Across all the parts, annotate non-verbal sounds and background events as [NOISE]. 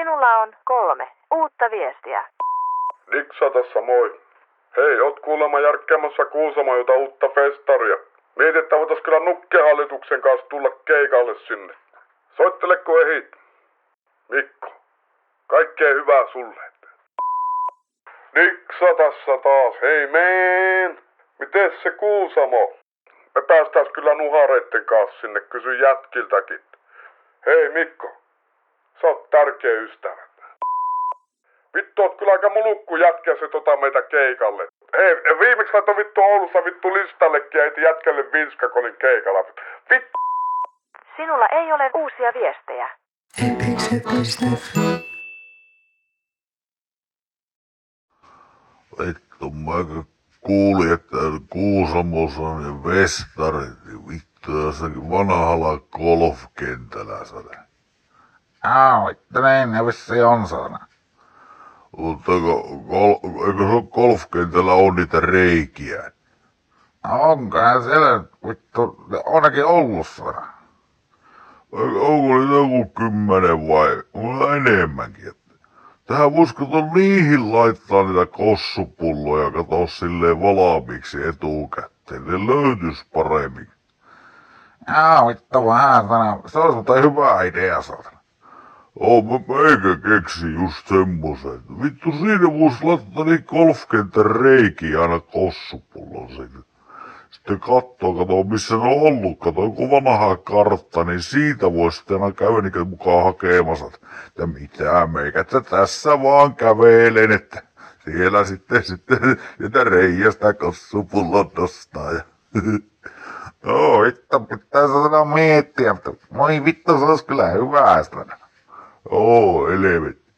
Sinulla on kolme uutta viestiä. Diksa tässä moi. Hei, oot kuulemma järkkäämässä Kuusamajota uutta festaria. Mietit, että voitais kyllä nukkehallituksen kanssa tulla keikalle sinne. Soittele kun ehit. Mikko, kaikkea hyvää sulle. Diksa tässä taas, hei meen. Miten se Kuusamo? Me päästäis kyllä nuhareitten kanssa sinne, kysy jätkiltäkin. Hei Mikko, sä oot tärkeä ystävä. Vittu oot kyllä aika mulukku jätkä se tota meitä keikalle. Hei, viimeksi laittoi vittu Oulussa vittu listallekin ja eti jätkälle vinskakolin keikalla. Vittu! Sinulla ei ole uusia viestejä. Vittu, mä kuulin, että Kuusamossa on ne vestarit, niin vittu jossakin vanhalla golfkentällä sada. Aa, niin ne vissi on sana. Mutta ko- gol, eikö se golfkentällä on niitä reikiä? Onkohan siellä vittu, on ainakin ollut sana. Onko niitä joku kymmenen vai onko enemmänkin? Että Tähän kato niihin laittaa niitä kossupulloja, kato silleen valmiiksi etukäteen. Ne löytys paremmin. Aa, vittu vähän sana. Se olisi muuten hyvä idea sana. Oo, mä meikä keksi just semmosen. Vittu siinä vois laittaa niin golfkentän reikiä aina kossupullon sinne. Sitten kattoo, kato missä ne on ollut, kato joku vanha kartta, niin siitä voi sitten aina käydä niin mukaan hakemassa, että mitä meikä, että tässä vaan kävelen, että siellä sitten, sitten sitä reijästä kossupullon nostaa ja [LAUGHS] Joo, vittu, pitää sana miettiä, mutta moi vittu, se olisi kyllä hyvä sana. Oo, helvetti.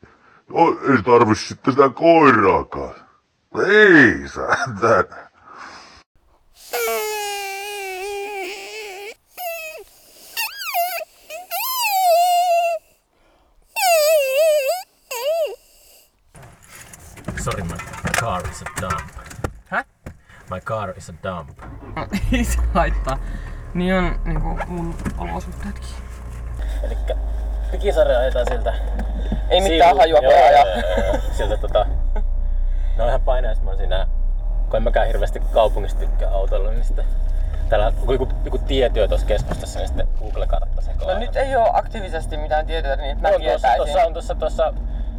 No, ei tarvi sitten sitä koiraakaan. Ei tänä. Sorry, my car is a dump. Hä? My car is a dump. [LAUGHS] Ei se haittaa. Niin on niinku mun olosuhteetkin. Pikisarja ajetaan siltä. Ei mitään hajua kun ajaa. Siltä tota... Ne on ihan oon siinä... Kun en mäkään hirveästi kaupungista tykkää autolla, niin sitten... Täällä on joku, joku tietyö tuossa keskustassa, niin sitten Google-kartta sekoaa. No nyt ei oo aktiivisesti mitään tietoa, niin mä tuossa, tietäisin. tuossa, on tuossa, tuossa,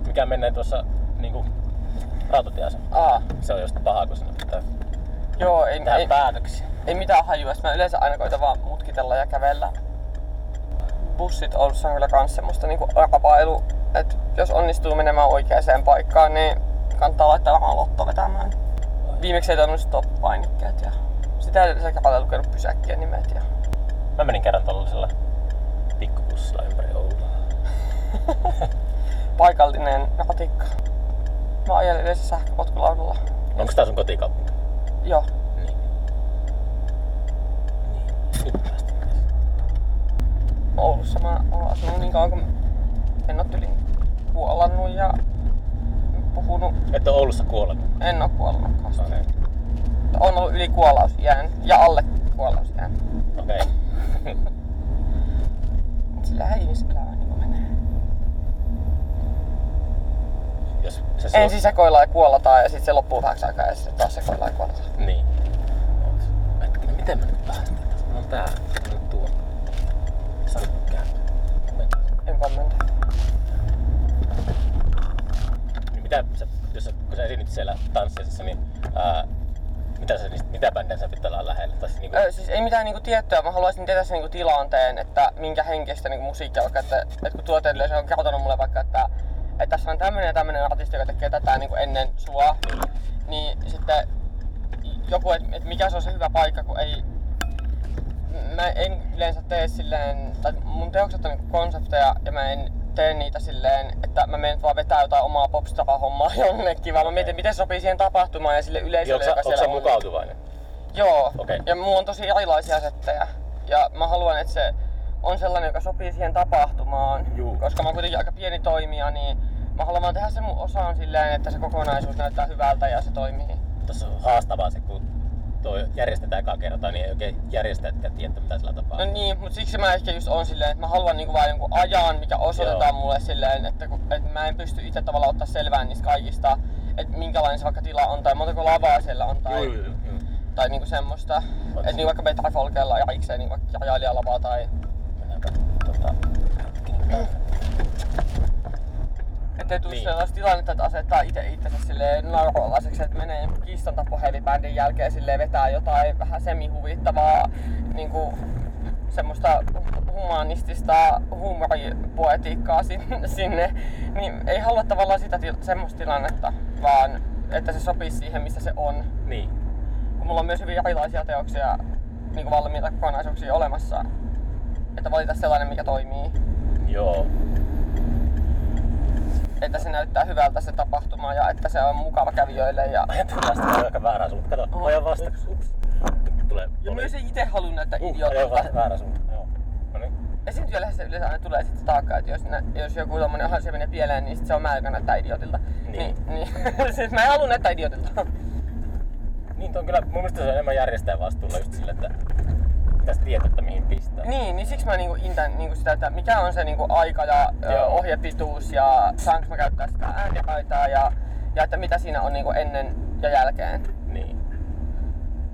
mikä menee tuossa niinku rautatieasema. Aa, Se on just paha, kun sinne pitää joo, ei, tehdä ei, päätöksiä. ei mitään hajua. Mä yleensä aina koitan vaan mutkitella ja kävellä. Bussit Oulussa on kyllä kans semmoista niinku rapailu. Et jos onnistuu menemään oikeaan paikkaan, niin kannattaa laittaa varmaan lotto vetämään. Viimeksi ei toiminut stop-painikkeet ja sitä edellisellä kerralla lukenut pysäkkien nimet ja Mä menin kerran tollasella pikkubussilla ympäri Oulua. [LAUGHS] paikallinen ratikka. Mä ajan yleensä sähköpotkulaudalla. Onko tää sun kotikaupunki? Joo. Niin. Niin. Oulussa mä oon asunut niin kauan kun en oo tyli kuolannut ja puhunut. Et oo Oulussa kuollut. En oo kuollut koskaan. Okei. On ollut yli kuolausjään ja alle kuolausjään. Okei. [LAUGHS] Sillähän ihmiselämä niin menee. Jos se Ensin sekoillaan ja kuollataan ja sitten se loppuu vähäksi aikaa ja sitten taas sekoillaan ja kuollataan. Niin. Hetkinen, miten mä nyt? Mä oon tää. Mä oon tuo. Sano käy. En kommentoi. Niin mitä sä, jos kun sä esiinnyt siellä tanssissa, niin ää, mitä, sä, mitä bändejä sä pitää olla lähellä? Tai siis niinku, Öö, siis ei mitään niinku tiettyä, mä haluaisin tietää sen niinku tilanteen, että minkä henkistä niinku musiikkia vaikka, että, että kun tuoteyleisö on kertonut mulle vaikka, että, että tässä on tämmönen ja tämmönen artisti, joka tekee tätä niinku ennen sua, niin sitten joku, että et mikä se on se hyvä paikka, kun ei, mä en yleensä tee silleen, tai mun teokset on niinku konsepteja ja mä en tee niitä silleen, että mä menen vaan vetää jotain omaa popstapa-hommaa [LAUGHS] jonnekin, vaan mä mietin, miten se sopii siihen tapahtumaan ja sille yleisölle, joka siellä on. mukautuvainen? Joo. Okei. Ja mulla on tosi erilaisia settejä. Ja mä haluan, että se on sellainen, joka sopii siihen tapahtumaan. Juu. Koska mä oon kuitenkin aika pieni toimija, niin mä haluan vaan tehdä sen mun osaan silleen, että se kokonaisuus näyttää hyvältä ja se toimii. Tuossa on haastavaa se, kun tuo järjestetään ekaa kertaa, niin ei oikein järjestäjätkään tiedä, mitä sillä tapaa. No niin, mutta siksi mä ehkä just on silleen, että mä haluan niinku vaan jonkun ajan, mikä osoitetaan Joo. mulle silleen, että, kun, että mä en pysty itse tavallaan ottaa selvää niistä kaikista, että minkälainen se vaikka tila on tai montako lavaa siellä on tai, juu, juu. tai niinku semmoista. Että niin vaikka Betra Folkella ja erikseen niin vaikka rajailijalavaa tai Mennäänpä tota... ettei tuu Niin. sellaista tilannetta, että asettaa itse itsensä silleen naurunalaiseksi, että menee kiistantapoheavy-bändin jälkeen silleen vetää jotain vähän semihuvittavaa niinku semmoista humanistista huumoripoetiikkaa sinne, sinne, niin ei halua tavallaan sitä til- semmoista tilannetta, vaan että se sopisi siihen, missä se on. Niin. Kun mulla on myös hyvin erilaisia teoksia, niin valmiita kokonaisuuksia olemassa, että valita sellainen, mikä toimii. Joo. Että se näyttää hyvältä se tapahtuma ja että se on mukava kävijöille. Ja, sitä aika väärään suuntaan. Kato, Oho. ajan vasta. Ups. Tulee. ja myös ei itse halua näyttää Uh, idiotilta. vasta väärään suuntaan. Joo. No niin. Esiintyjälle se yleensä aina tulee sit se taakka, että jos, nä, jos joku tommonen asia menee pieleen, niin sit se on mä, joka näyttää idiotilta. Niin. Niin, niin. [LAUGHS] siis mä en halua näyttää idiotilta. Niin, on kyllä, mun mielestä se on enemmän järjestäjän vastuulla just sille, että pitäisi tietää, että mihin pistää. Niin, niin siksi mä niinku intän niinku sitä, että mikä on se niinku aika ja Joo. ohjepituus ja saanko mä käyttää sitä ääniaitaa ja, ja että mitä siinä on niinku ennen ja jälkeen. Niin.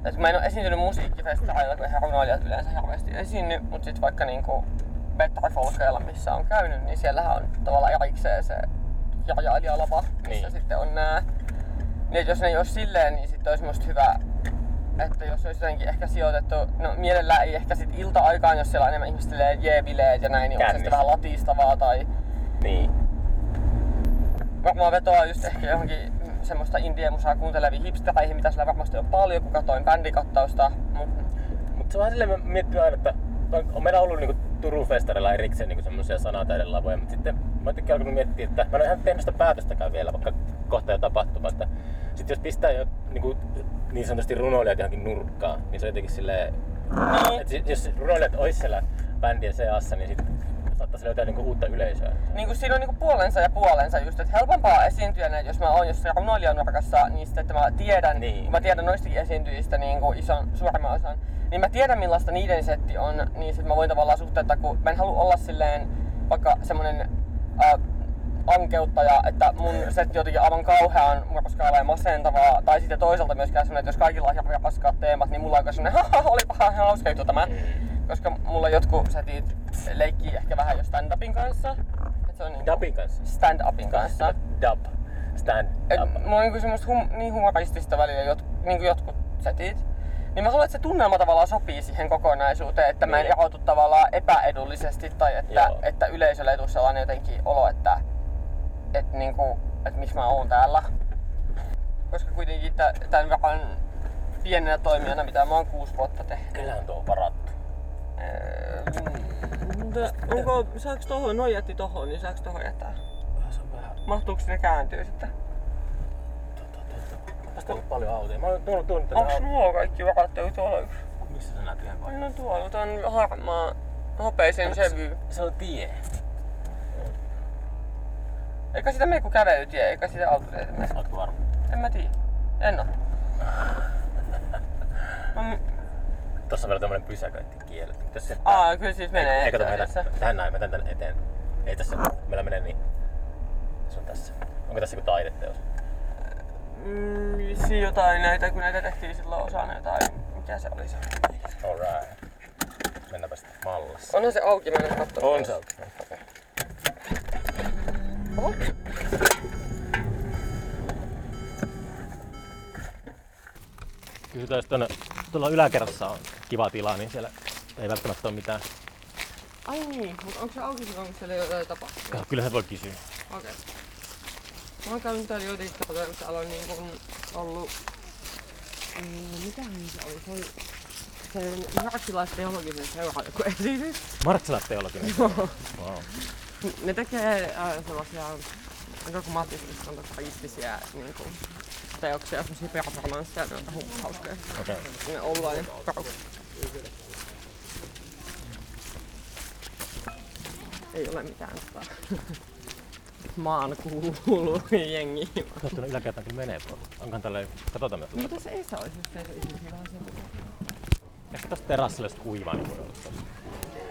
Et mä en ole esiintynyt musiikkifestareilla, kun eihän runoilijat yleensä hirveästi esiinny, mutta sitten vaikka niinku Better missä on käynyt, niin siellähän on tavallaan erikseen se jajailijalava, missä Niin. sitten on nää. Niin jos ne ei olisi silleen, niin sitten olisi musta hyvä, että jos olisi jotenkin ehkä sijoitettu, no mielellään ei ehkä sit ilta-aikaan, jos siellä on enemmän ihmiset silleen jee-bileet ja näin, niin onko se sitten Kännissä. vähän latistavaa tai Niin. varmaan vetoaa just ehkä johonkin semmoista indie-musaa kuunteleviin hipstereihin, mitä sillä varmasti on paljon, kun katoin bändikattausta, mutta Mutta se vähän silleen, mä mietin aina, että on, on meillä ollut niinku Turun festarilla erikseen niinku semmoisia sanatäydelavoja, mutta sitten mä oon alkanut miettiä, että mä en ole ihan tehnyt sitä päätöstäkään vielä, vaikka kohta jo tapahtuma, että sitten jos pistää jo niinku, niin sanotusti runoilijat johonkin nurkkaan, niin se on jotenkin silleen, niin, että jos runoilijat olisi siellä bändien seassa, niin sitten saattaisi löytää niinku uutta yleisöä. niin kuin siinä on niinku puolensa ja puolensa just, että helpompaa esiintyjänä, jos mä oon jossain runoilijanurkassa, niin sitten että mä tiedän, Niin. kun mä tiedän noistakin esiintyjistä niin kuin ison, suurimman osan, niin mä tiedän millaista niiden setti on, niin sitten mä voin tavallaan suhteuttaa, kun mä en halua olla silleen vaikka semmonen äh, ankeuttaja, että mun setti jotenkin aivan kauhean murskaava ja masentavaa, tai sitten toisaalta myöskään semmonen, että jos kaikilla on hirveän raskaat teemat, niin mulla on semmonen, haha, olipa ihan hauska juttu tämä. Koska mulla jotkut setit leikkii ehkä vähän jo stand-upin kanssa. Et se on niinku Dubin kanssa. stand-upin kanssa. Dub. Stand Et up. mulla on niinku semmoista hum, niin humoristista välillä jot, niinku jotkut setit. Niin mä haluan, että se tunnelma tavallaan sopii siihen kokonaisuuteen, että mä en Niin. erotu tavallaan epäedullisesti tai että, Joo. että yleisölle ei tule sellainen jotenkin olo, että, että, niinku, että miksi mä oon täällä. Koska kuitenkin tä- tämän verran pienenä toimijana, mitä mä oon kuusi vuotta tehnyt. Kyllähän tuo on varattu. Mutta onko, saaks tohon, noi jätti tohon, niin saaks tohon jättää? Se on vähän Mahtuuko ne kääntyy sitten? Tästä on paljon autoja. Mä oon tuonut tuonut tänne Onks nuo kaikki varattu tuolla yksi? Missä sä näet yhden? No tuolla, on harmaa hopeisen sevy. Se on tie. Eikä sitä mene kun kävelytie, eikä sitä autoteitä mene. Ootko varma? En mä tiedä. En oo. [LAUGHS] Mi- Tossa on vielä tämmönen pysäköinti kielletty. Mitäs se? aa, kyllä siis menee. Ei kato asiassa. Tähän näin, mä tän tänne eteen. Ei tässä, meillä menee niin. Se on tässä. Onko tässä joku taideteos? Mm, jotain näitä, kun näitä tehtiin silloin osana jotain. Mikä se oli se? Alright. Mennäänpä sitten mallassa. Onhan se auki, mennä katsomaan. On se auki. Oho. Kysytään, jos tuonne, tuolla yläkerrassa on kiva tila, niin siellä ei välttämättä ole mitään. Ai niin, mutta onko se auki kun siellä jotain tapahtuu? Kyllä se voi kysyä. Okei. Mä oon käynyt täällä joitakin kertoja, kun täällä on niin kuin ollut... Mm, mitähän se oli? Se oli se marksilaisteologinen seura joku esitys. Martsilat teologinen. Joo. wow. Ne tekee äh, sellaisia dogmatistista kriittisiä niin kuin, teoksia, semmosia performansseja, ne on ihan hauskoja. Okei. Ne ollainen porukka. Ei ole mitään tota. [LAUGHS] maan kuuluu jengi. Katso tuonne yläkertaan kyllä menee. Onkohan tälleen, katsotaan me tuolla. Mutta se Esa olisi just se ihmisiä vähän sen Ehkä tosta terassilla olisi kuivaa niin tossa.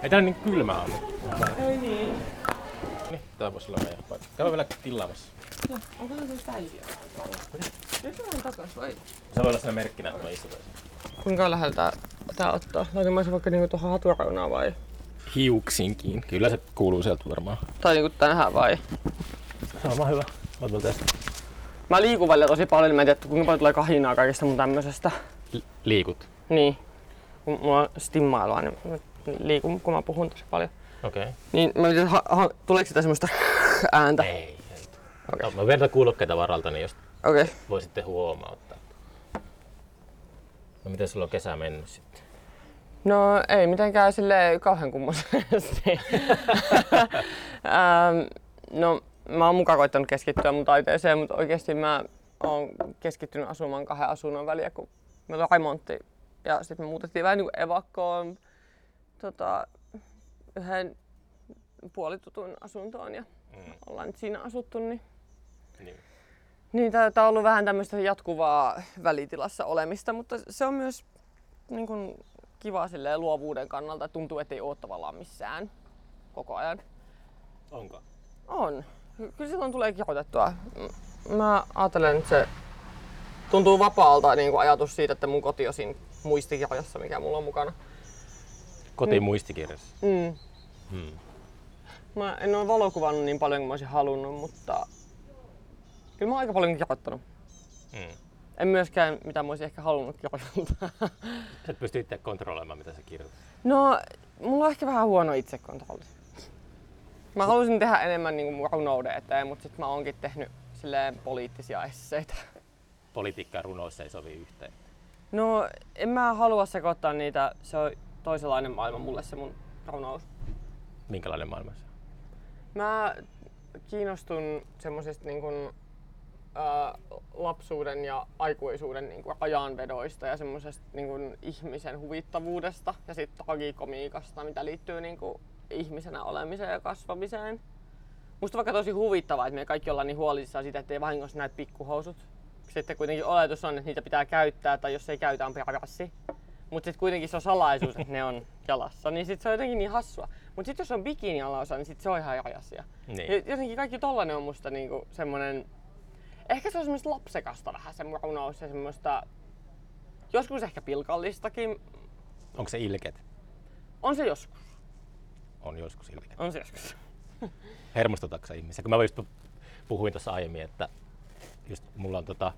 Ei täällä niin kylmää ole. Ei niin. Niin, tää voisi olla meidän paikka. Käydään vielä tilaamassa. Onkohan se päiviä? Nyt mä takas vai? Se voi olla siinä merkkinä, että me istutaan. Kuinka läheltä tää ottaa? Laitan mä vaikka niinku tuohon haturaunaan vai? Hiuksinkin. Kyllä se kuuluu sieltä varmaan. Tai niinku tänään vai? Se on varmaan hyvä. Mä otan tästä. Mä liikun välillä tosi paljon, niin mä en tiedä kuinka paljon tulee kahinaa kaikesta mun tämmöisestä. Li- liikut. Niin. Kun mulla on stimmailua, niin mä liikun, kun mä puhun tosi paljon. Okei. Okay. Niin mä mietin, ha- ha- tuleeko sitä semmoista [LAUGHS] ääntä? Ei, ei. Okei. No, mä vedän kuulokkeita varalta, niin jos. Okay. voisitte huomauttaa. No miten sulla on kesä mennyt sitten? No ei mitenkään sille kauhean kummoisesti. [LAUGHS] ähm, no mä oon mukaan koittanut keskittyä mun taiteeseen, mutta oikeasti mä oon keskittynyt asumaan kahden asunnon väliä, kun meillä on remontti. Ja sitten me muutettiin vähän niin kuin evakkoon tota, yhden puolitutun asuntoon ja Mm. ollaan nyt siinä asuttu, niin Niin. niin, tää on ollut vähän tämmöistä jatkuvaa välitilassa olemista, mutta se on myös niin kun, kiva silleen, luovuuden kannalta, että tuntuu, että ei ole tavallaan missään koko ajan. Onko? On. Ky- Kyllä silloin tulee kirjoitettua. M- Mä ajattelen, että se tuntuu vapaalta niin kuin ajatus siitä, että mun koti on siinä muistikirjassa, mikä mulla on mukana. Kotiin muistikirjassa. Mm. Hmm. Mä en ole valokuvannut niin paljon kuin mä olisin halunnut, mutta kyllä mä oon aika paljon kirjoittanut. Hmm. En myöskään, mitä mä olisin ehkä halunnut kirjoittaa. Sä [LAUGHS] et pysty itse kontrolloimaan, mitä sä kirjoitat. No, mulla on ehkä vähän huono itsekontrolli. Mä haluaisin tehdä enemmän niin kuin runouden eteen, mutta sitten mä oonkin tehnyt silleen poliittisia esseitä. Politiikka ja runous ei sovi yhteen. No, en mä halua sekoittaa niitä. Se on toisenlainen maailma mulle se mun runous. Minkälainen maailma se on? Mä kiinnostun semmosista niin kuin, ää, lapsuuden ja aikuisuuden niin kuin, ajanvedoista ja semmosesta niin kuin, ihmisen huvittavuudesta ja sitten tragikomiikasta, mitä liittyy niin kuin, ihmisenä olemiseen ja kasvamiseen. Musta on vaikka tosi huvittavaa, että me kaikki ollaan niin huolissaan siitä, ettei vahingossa näitä pikkuhousut. Sitten kuitenkin oletus on, että niitä pitää käyttää tai jos ei käytä on perässi. Mutta sitten kuitenkin se on salaisuus, että ne on jalassa, niin sit se on jotenkin niin hassua. Mutta sitten jos on bikini alaosa, niin sit se on ihan eri asia. Niin. Ja Jotenkin kaikki tollanen on musta niinku semmonen... Ehkä se on semmoista lapsekasta vähän se runous ja semmoista... Joskus ehkä pilkallistakin. Onko se ilket? On se joskus. On joskus ilket. On se joskus. [LAUGHS] Hermostutatko sä ihmisiä? Kun mä just puhuin tuossa aiemmin, että just mulla on tota,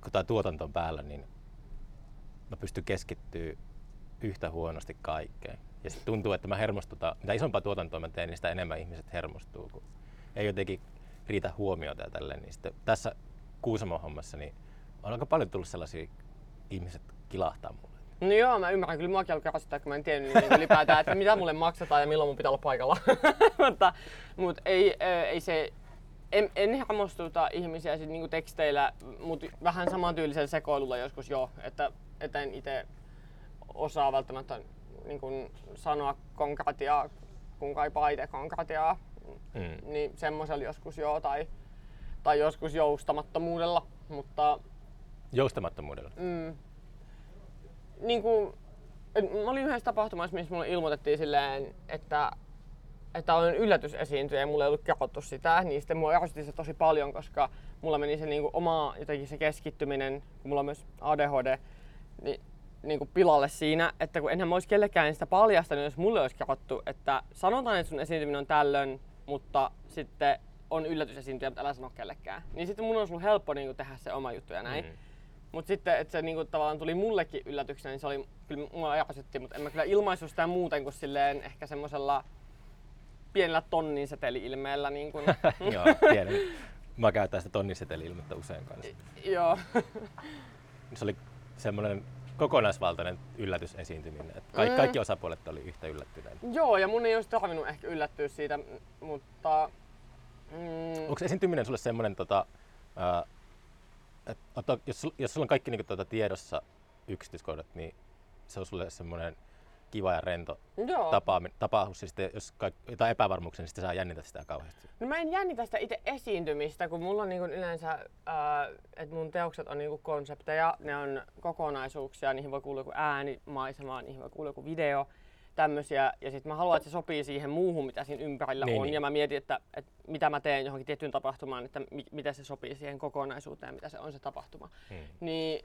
kun tää tuotanto on päällä, niin mä pystyn keskittyä yhtä huonosti kaikkeen. Ja sitten tuntuu, että mä hermostutan, mitä isompaa tuotantoa mä teen, niin sitä enemmän ihmiset hermostuu, kun ei jotenkin riitä huomiota ja tälleen. Niin sitten tässä Kuusamon hommassa niin on aika paljon tullut sellaisia ihmiset kilahtaa mulle. No joo, mä ymmärrän. Kyllä muakin alkaa rasittaa, kun mä en tiennyt niin ylipäätään, että mitä mulle maksetaan ja milloin mun pitää olla paikalla. [LAUGHS] mutta mut ei, ei se... En, en hermostuta ihmisiä sit niinku teksteillä, mutta vähän samantyylisellä sekoilulla joskus jo, että, että en itse osaa välttämättä niin kun sanoa konkretiaa, kun kaipaa itse konkretiaa. Mm. Niin semmoisella joskus joo, tai, tai joskus joustamattomuudella, mutta Joustamattomuudella. mm, niin kuin, et mä olin yhdessä tapahtumassa, missä mulle ilmoitettiin silleen, että, että olen yllätysesiintyjä ja mulle ei ollut kerrottu sitä, niin sitten mua ärsytti se tosi paljon, koska mulla meni se niin kuin oma jotenkin se keskittyminen, kun mulla on myös ADHD, niin, niin kuin pilalle siinä, että kun enhän mä olisi kellekään sitä paljastanut, jos mulle olisi kerrottu, että sanotaan, että sun esiintyminen on tällöin, mutta sitten on yllätysesiintyjä, mutta älä sano kellekään. Niin sitten mun olisi ollut helppo niin kuin tehdä se oma juttu ja näin. Mm. Mutta sitten, että se niinku tavallaan tuli mullekin yllätyksenä, niin se oli, kyllä mua ärsytti, mutta en mä kyllä ilmaisu sitä muuten kuin silleen ehkä semmoisella pienellä tonnin seteli-ilmeellä. Niin kuin, [LAUGHS] Joo, tiedän. Mä käytän sitä tonniseteli-ilmettä usein kanssa. joo. Se oli semmoinen kokonaisvaltainen yllätysesiintyminen. Että kaikki, Mm. kaikki osapuolet oli yhtä yllättyneitä. joo, ja mun ei olisi tarvinnut ehkä yllättyä siitä, mutta... Mm, Onko esiintyminen sulle semmoinen, tota, ää, et, ota, jos, jos sulla on kaikki niinku, tota, tiedossa yksityiskohdat, niin se on sulle semmoinen kiva ja rento Joo. tapaami- tapaus, siis sitten jos kaik- jotain epävarmuuksia, niin sitten saa jännitä sitä kauheasti. No mä en jännitä sitä itse esiintymistä, kun mulla on niin yleensä, että mun teokset on niin konsepteja, ne on kokonaisuuksia, niihin voi kuulua joku ääni, maisema, niihin voi kuulua joku video, tämmöisiä. Ja sitten mä haluan, että se sopii siihen muuhun, mitä siinä ympärillä Niin, on. niin. Ja mä mietin, että, että mitä mä teen johonkin tiettyyn tapahtumaan, että mi- miten se sopii siihen kokonaisuuteen, mitä se on se tapahtuma. Hmm. Niin,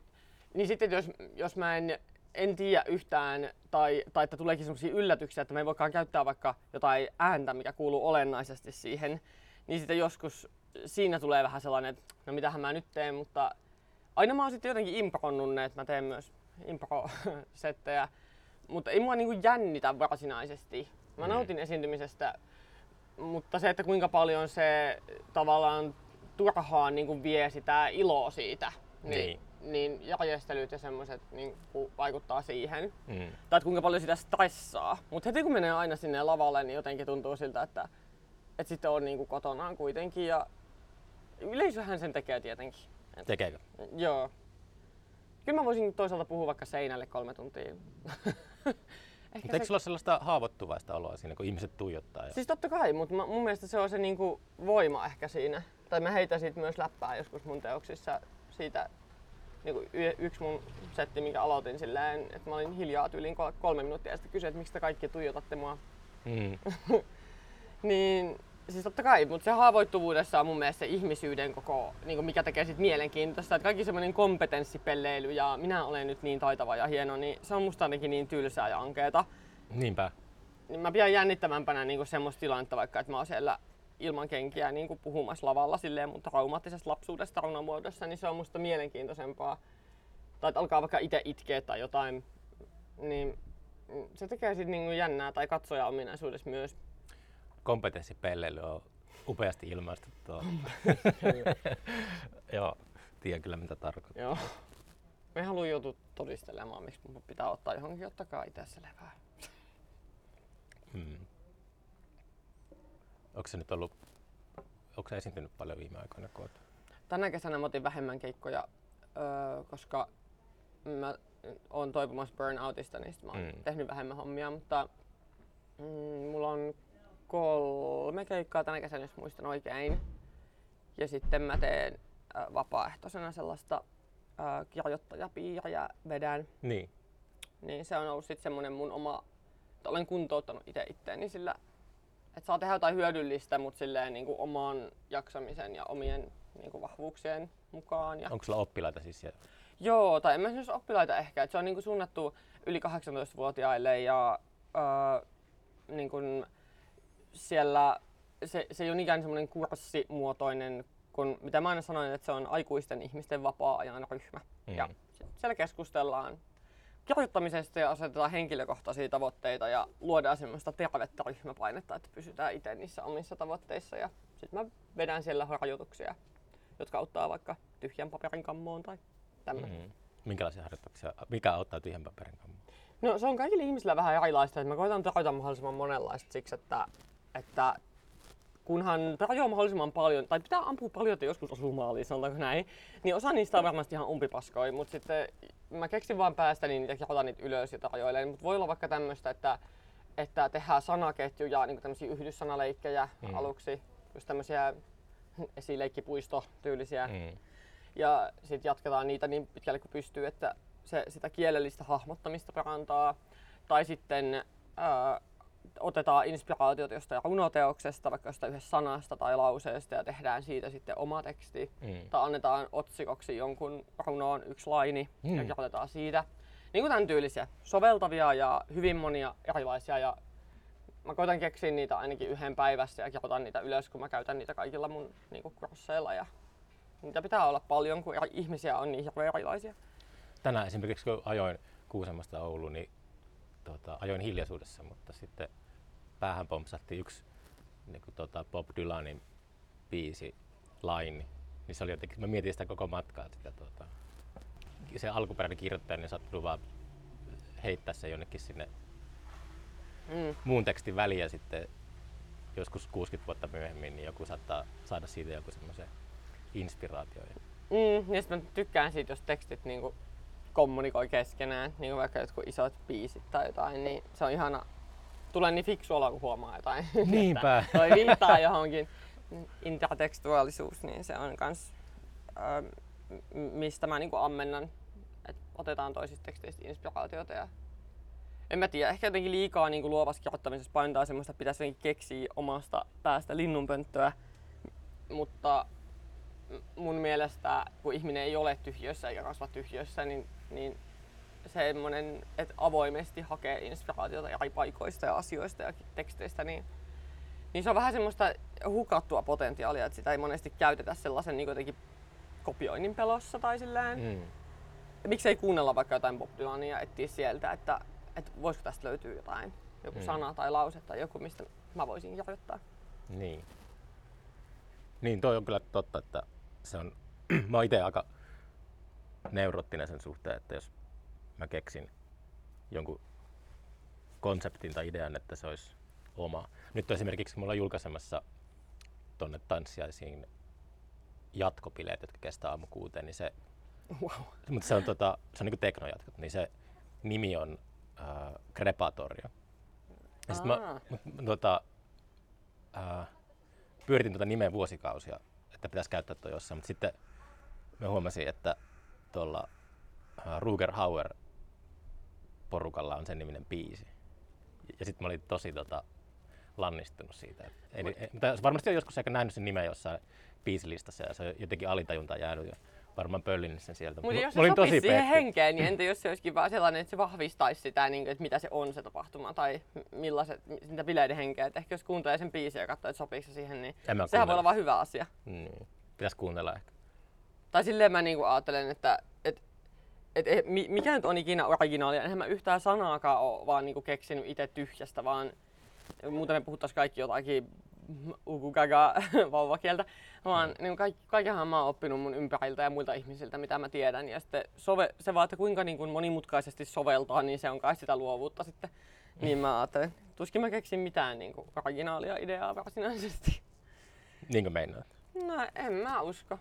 niin sitten jos, jos mä en, en tiedä yhtään, tai, tai että tuleekin sellaisia yllätyksiä, että me ei voikaan käyttää vaikka jotain ääntä, mikä kuuluu olennaisesti siihen, niin sitten joskus siinä tulee vähän sellainen, että no mitähän mä nyt teen, mutta aina mä oon sitten jotenkin impronnut ne, että mä teen myös impro-settejä, mutta ei mua niinku jännitä varsinaisesti. Mä nautin esiintymisestä, mutta se, että kuinka paljon se tavallaan turhaan niin vie sitä iloa siitä, niin, niin järjestelyt ja semmoiset niin vaikuttaa siihen. Mm. Tai että kuinka paljon sitä stressaa. Mutta heti kun menee aina sinne lavalle, niin jotenkin tuntuu siltä, että, että sitten on niin kuin kotonaan kuitenkin. Ja yleisöhän sen tekee tietenkin. Et, Tekeekö? joo. Kyllä mä voisin toisaalta puhua vaikka seinälle kolme tuntia. [LAUGHS] Ehkä Mutta eikö sulla ole sellaista haavoittuvaista oloa siinä, kun ihmiset tuijottaa? Ja... Siis totta kai, mutta mun mielestä se on se niinku voima ehkä siinä. Tai mä heitän siitä myös läppää joskus mun teoksissa siitä niinku y- yksi mun setti, minkä aloitin silleen, että mä olin hiljaa tyyliin kol- kolme minuuttia ja sitten kysyin, että miksi te kaikki tuijotatte mua. Mm. [LAUGHS] Niin siis totta kai, mutta se haavoittuvuudessa on mun mielestä se ihmisyyden koko, niin mikä tekee sit mielenkiintoista. Että kaikki semmoinen kompetenssipelleily ja minä olen nyt niin taitava ja hieno, niin se on musta ainakin niin tylsää ja ankeeta. Niinpä. niin mä pidän jännittävämpänä niin semmoista tilannetta vaikka, että mä oon siellä ilman kenkiä niin puhumassa lavalla silleen mun traumaattisesta lapsuudesta runomuodossa, niin se on musta mielenkiintoisempaa. Tai että alkaa vaikka itse itkeä tai jotain, niin se tekee sitten niin jännää tai katsoja ominaisuudessa myös. Kompetenssipelleily on upeasti ilmaistu tuo. [LAUGHS] Joo, tiedän kyllä mitä tarkoittaa. Joo. Me halua joutua todistelemaan, miksi mun pitää ottaa johonkin, ottakaa itse selvää. Mm. Onko se nyt ollut, onko se esiintynyt paljon viime aikoina? Kun. Tänä kesänä mä otin vähemmän keikkoja, öö, koska mä oon toipumassa burnoutista, niin sit mä oon Mm. tehnyt vähemmän hommia, mutta mm, mulla on kolme keikkaa tänä kesänä, jos muistan oikein. Ja sitten mä teen äh, vapaaehtoisena sellaista äh, kirjoittajapiiriä vedän. Niin. Niin se on ollut sitten semmonen mun oma, että olen kuntouttanut itse itteeni sillä, että saa tehdä jotain hyödyllistä, mutta silleen niin kuin oman jaksamisen ja omien niin kuin vahvuuksien mukaan. Ja... Onko sulla oppilaita siis siellä? Joo, tai en mä sanoisi oppilaita ehkä, että se on niin kuin suunnattu yli 18-vuotiaille ja öö, niin kuin siellä se, se ei ole ikään semmoinen kurssimuotoinen, kun mitä mä aina sanoin, että se on aikuisten ihmisten vapaa-ajan ryhmä. Mm. Ja siellä keskustellaan kirjoittamisesta ja asetetaan henkilökohtaisia tavoitteita ja luodaan semmoista tervettä ryhmäpainetta, että pysytään itse niissä omissa tavoitteissa. Ja sitten mä vedän siellä harjoituksia, jotka auttaa vaikka tyhjän paperin kammoon tai tämmöistä. Mm. Minkälaisia harjoituksia? Mikä auttaa tyhjän paperin kammoon? No se on kaikille ihmisillä vähän erilaista, että mä koitan tarjota mahdollisimman monenlaista siksi, että, että kunhan tarjoaa mahdollisimman paljon, tai pitää ampua paljon, että joskus osuu maaliin, sanotaanko näin, niin osa niistä on varmasti ihan umpipaskoja, mutta sitten mä keksin vaan päästäni niitä, kirjoitan niitä ylös ja tarjoilen, mutta voi olla vaikka tämmöistä, että, että tehdään sanaketjuja, niin tämmöisiä yhdyssanaleikkeja Mm. mm. aluksi, just tämmöisiä [LAUGHS] esileikkipuisto-tyylisiä, Mm. ja sitten jatketaan niitä niin pitkälle kuin pystyy, että se sitä kielellistä hahmottamista parantaa. Tai sitten ää, otetaan inspiraatiot jostain runoteoksesta, vaikka jostain yhdestä sanasta tai lauseesta ja tehdään siitä sitten oma teksti. Mm. Tai annetaan otsikoksi jonkun runoon yksi laini Mm. ja kirjoitetaan siitä. Niin kuin tämän tyylisiä, soveltavia ja hyvin monia erilaisia. Ja mä koitan keksiä niitä ainakin yhden päivässä ja kirjoitan niitä ylös, kun mä käytän niitä kaikilla mun niinku, kursseilla. Ja niitä pitää olla paljon, kun ihmisiä on niin hirveän erilaisia. Tänään esimerkiksi kun ajoin Kuusamosta Ouluun, niin tota, ajoin hiljaisuudessa, mutta sitten päähän pompsahti yksi niin kuin, tota, Bob Dylanin biisi, Line, niin se oli jotenkin, mä mietin sitä koko matkaa, sitä, tota, se alkuperäinen kirjoittaja niin sattui vaan heittää se jonnekin sinne Mm. muun tekstin väliin ja sitten joskus 60 vuotta myöhemmin, niin joku saattaa saada siitä joku semmoisen inspiraation. Mm, ja sit mä tykkään siitä, jos tekstit niinku kommunikoi keskenään, niin vaikka jotkut isot biisit tai jotain, niin se on ihana. Tulee niin fiksu olo, kun huomaa jotain. [LAUGHS] Niinpä. Toi viittaa johonkin intertekstuaalisuus, niin se on kans, ö, m- mistä mä niinku ammennan, että otetaan toisista teksteistä inspiraatiota ja en mä tiedä, ehkä jotenkin liikaa niin kuin luovassa kirjoittamisessa paintaa semmoista, että pitäisi jotenkin keksiä omasta päästä linnunpönttöä, mutta mun mielestä kun ihminen ei ole tyhjössä eikä kasva tyhjössä, niin, niin semmoinen, että avoimesti hakee inspiraatiota eri paikoista ja asioista ja teksteistä, niin, niin se on vähän semmoista hukattua potentiaalia, että sitä ei monesti käytetä sellaisen niin jotenkin kopioinnin pelossa tai silleen. Mm. Miksei kuunnella vaikka jotain Bob Dylania ja etsiä sieltä, että, että voisiko tästä löytyä jotain, joku Mm. sana tai lause tai joku, mistä mä voisin kirjoittaa. Niin. Niin, toi on kyllä totta, että se on, [CLEARS THROAT] mä oon ite aika neuroottinen sen suhteen, että jos mä keksin jonkun konseptin tai idean, että se olisi oma. Nyt esimerkiksi mulla julkaisemassa tonne tanssiaisiin jatkopileet, jotka kestää aamu kuuteen, niin se, Wow. mutta se on, tota, se on niinku teknojatkot, niin se nimi on äh, Krepatorio. Ja sit mä, mä, tota, äh, pyöritin tuota nimeä vuosikausia, että pitäisi käyttää toi jossain, mutta sitten mä huomasin, että tuolla äh, Ruger Hauer porukalla on sen niminen biisi. Ja sitten mä olin tosi tota, lannistunut siitä. Ei, ei, mutta varmasti on joskus ehkä nähnyt sen nimen jossain biisilistassa ja se on jotenkin alitajuntaan jäänyt ja varmaan pöllinyt sen sieltä. Mutta jos mä olin se sopisi siihen henkeen, niin [LAUGHS] entä jos se olisikin vaan sellainen, että se vahvistaisi sitä, niin kuin, että mitä se on se tapahtuma tai millaiset, sitä bileiden henkeä. Et ehkä jos kuuntelee sen biisin ja katsoo, että sopiiko se siihen, niin sehän voi kuunnella. olla vaan hyvä asia. Niin. Pitäisi kuunnella ehkä. Tai silleen mä niinku ajattelen, että et, et, mi- mikä nyt on ikinä originaalia. Enhän mä yhtään sanaakaan ole vaan niinku keksinyt itse tyhjästä, vaan muuten me puhuttaisiin kaikki jotakin ugugaga [LAUGHS] vauvakieltä, vaan mm. niin kaikki, kaikenhan mä oon oppinut mun ympäriltä ja muilta ihmisiltä, mitä mä tiedän. Ja sitten sove, se vaan, että kuinka niin kuin monimutkaisesti soveltaa, niin se on kai sitä luovuutta sitten. Niin mä ajattelen, tuskin mä keksin mitään niin kuin originaalia ideaa varsinaisesti. Niin kuin meinaat. No en mä usko.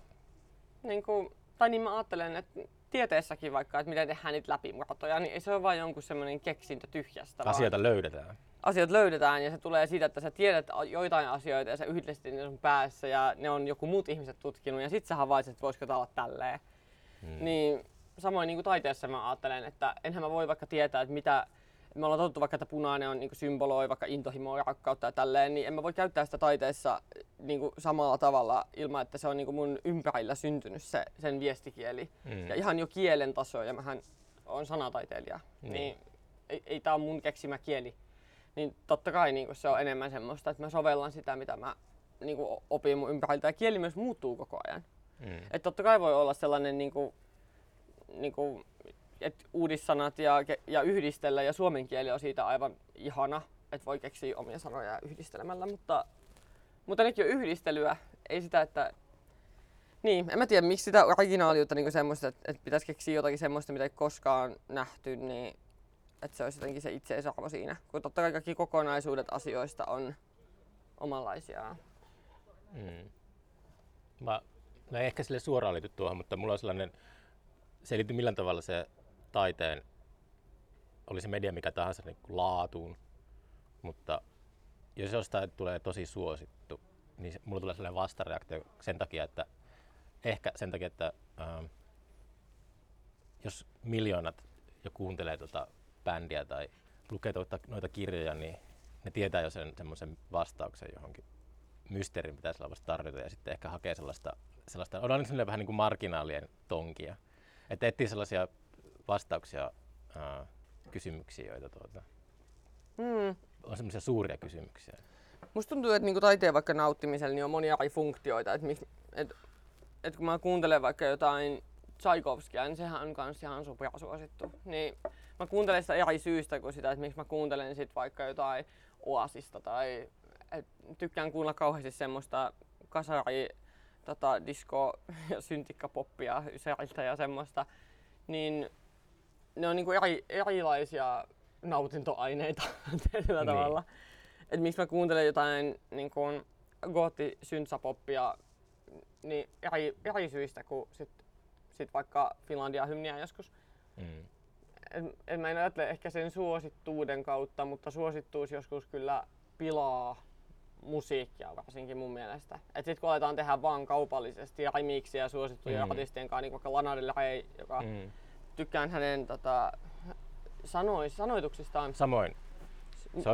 Niin kuin, tai niin mä ajattelen, että tieteessäkin vaikka, että miten tehdään niitä läpimurtoja, niin ei se ole vain jonkun semmoinen keksintö tyhjästä. vaan Asioita löydetään. asiat löydetään ja se tulee siitä, että sä tiedät joitain asioita ja sä yhdistit ne sun päässä ja ne on joku muut ihmiset tutkinut ja sit sä havaitset, että voisiko tää olla tälleen. Hmm. Niin samoin niin kuin taiteessa mä ajattelen, että enhän mä voi vaikka tietää, että mitä me ollaan totuttu vaikka, että punainen on niin symboloi vaikka intohimoa ja rakkautta ja tälleen, niin en mä voi käyttää sitä taiteessa niin kuin samalla tavalla ilman, että se on niin kuin mun ympärillä syntynyt se, sen viestikieli. Mm. Ja ihan jo kielen taso, ja mähän on sanataiteilija, Niin. niin ei, ei tää on mun keksimä kieli. Niin totta kai niin se on enemmän semmoista, että mä sovellan sitä, mitä mä niin opin mun ympäriltä. Ja kieli myös muuttuu koko ajan. Mm. Et totta kai voi olla sellainen, niin kuin, niin kuin, että uudissanat ja, ja yhdistellä, ja suomen kieli on siitä aivan ihana, että voi keksiä omia sanoja yhdistelemällä, mutta, mutta nekin on yhdistelyä, ei sitä, että niin, en mä tiedä, miksi sitä originaaliutta niin semmoista, että, että pitäisi keksiä jotakin semmoista, mitä ei koskaan nähty, niin että se olisi jotenkin se itseisarvo siinä. Kun totta kai kaikki kokonaisuudet asioista on omanlaisiaan. Mm. Mä, mä ehkä sille suoraan liity tuohon, mutta mulla on sellainen, se ei liity millään tavalla se taiteen, oli se media mikä tahansa niin kuin laatuun, mutta jos jostain tulee tosi suosittu, niin mulla tulee sellainen vastareaktio sen takia, että ehkä sen takia, että ähm, jos miljoonat jo kuuntelee tuota bändiä tai lukee tuota, noita kirjoja, niin ne tietää jo sen semmoisen vastauksen johonkin mysteerin pitäisi olla vasta tarjota ja sitten ehkä hakee sellaista, sellaista on aina vähän niin kuin marginaalien tonkia. Että etsii sellaisia vastauksia ää, kysymyksiin, joita tuota, Hmm. on semmoisia suuria kysymyksiä. Musta tuntuu, että niinku taiteen vaikka nauttimisella niin on monia eri funktioita. Et, miksi- et, et kun mä kuuntelen vaikka jotain Tchaikovskia, niin sehän on kans ihan supersuosittu. Niin mä kuuntelen sitä eri syystä kuin sitä, että miksi mä kuuntelen sit vaikka jotain Oasista tai et tykkään kuunnella kauheasti semmoista kasari, tota, disco ja syntikkapoppia Ysäriltä ja semmoista. Niin ne on niinku eri, erilaisia nautintoaineita [LAUGHS] tietyllä Niin. tavalla. Et miksi mä kuuntelen jotain niin kuin gootti syntsapoppia niin eri, eri syistä kuin sit, sit vaikka Finlandia hymniä joskus. Mm. en, en mä en ajattele ehkä sen suosittuuden kautta, mutta suosittuus joskus kyllä pilaa musiikkia varsinkin mun mielestä. Et sit kun aletaan tehdä vaan kaupallisesti remixia suosittujen Mm. mm. artistien kanssa, niin vaikka Lana Del Rey, joka mm. Tykkään hänen tota, sanoi, sanoituksistaan. Samoin. Se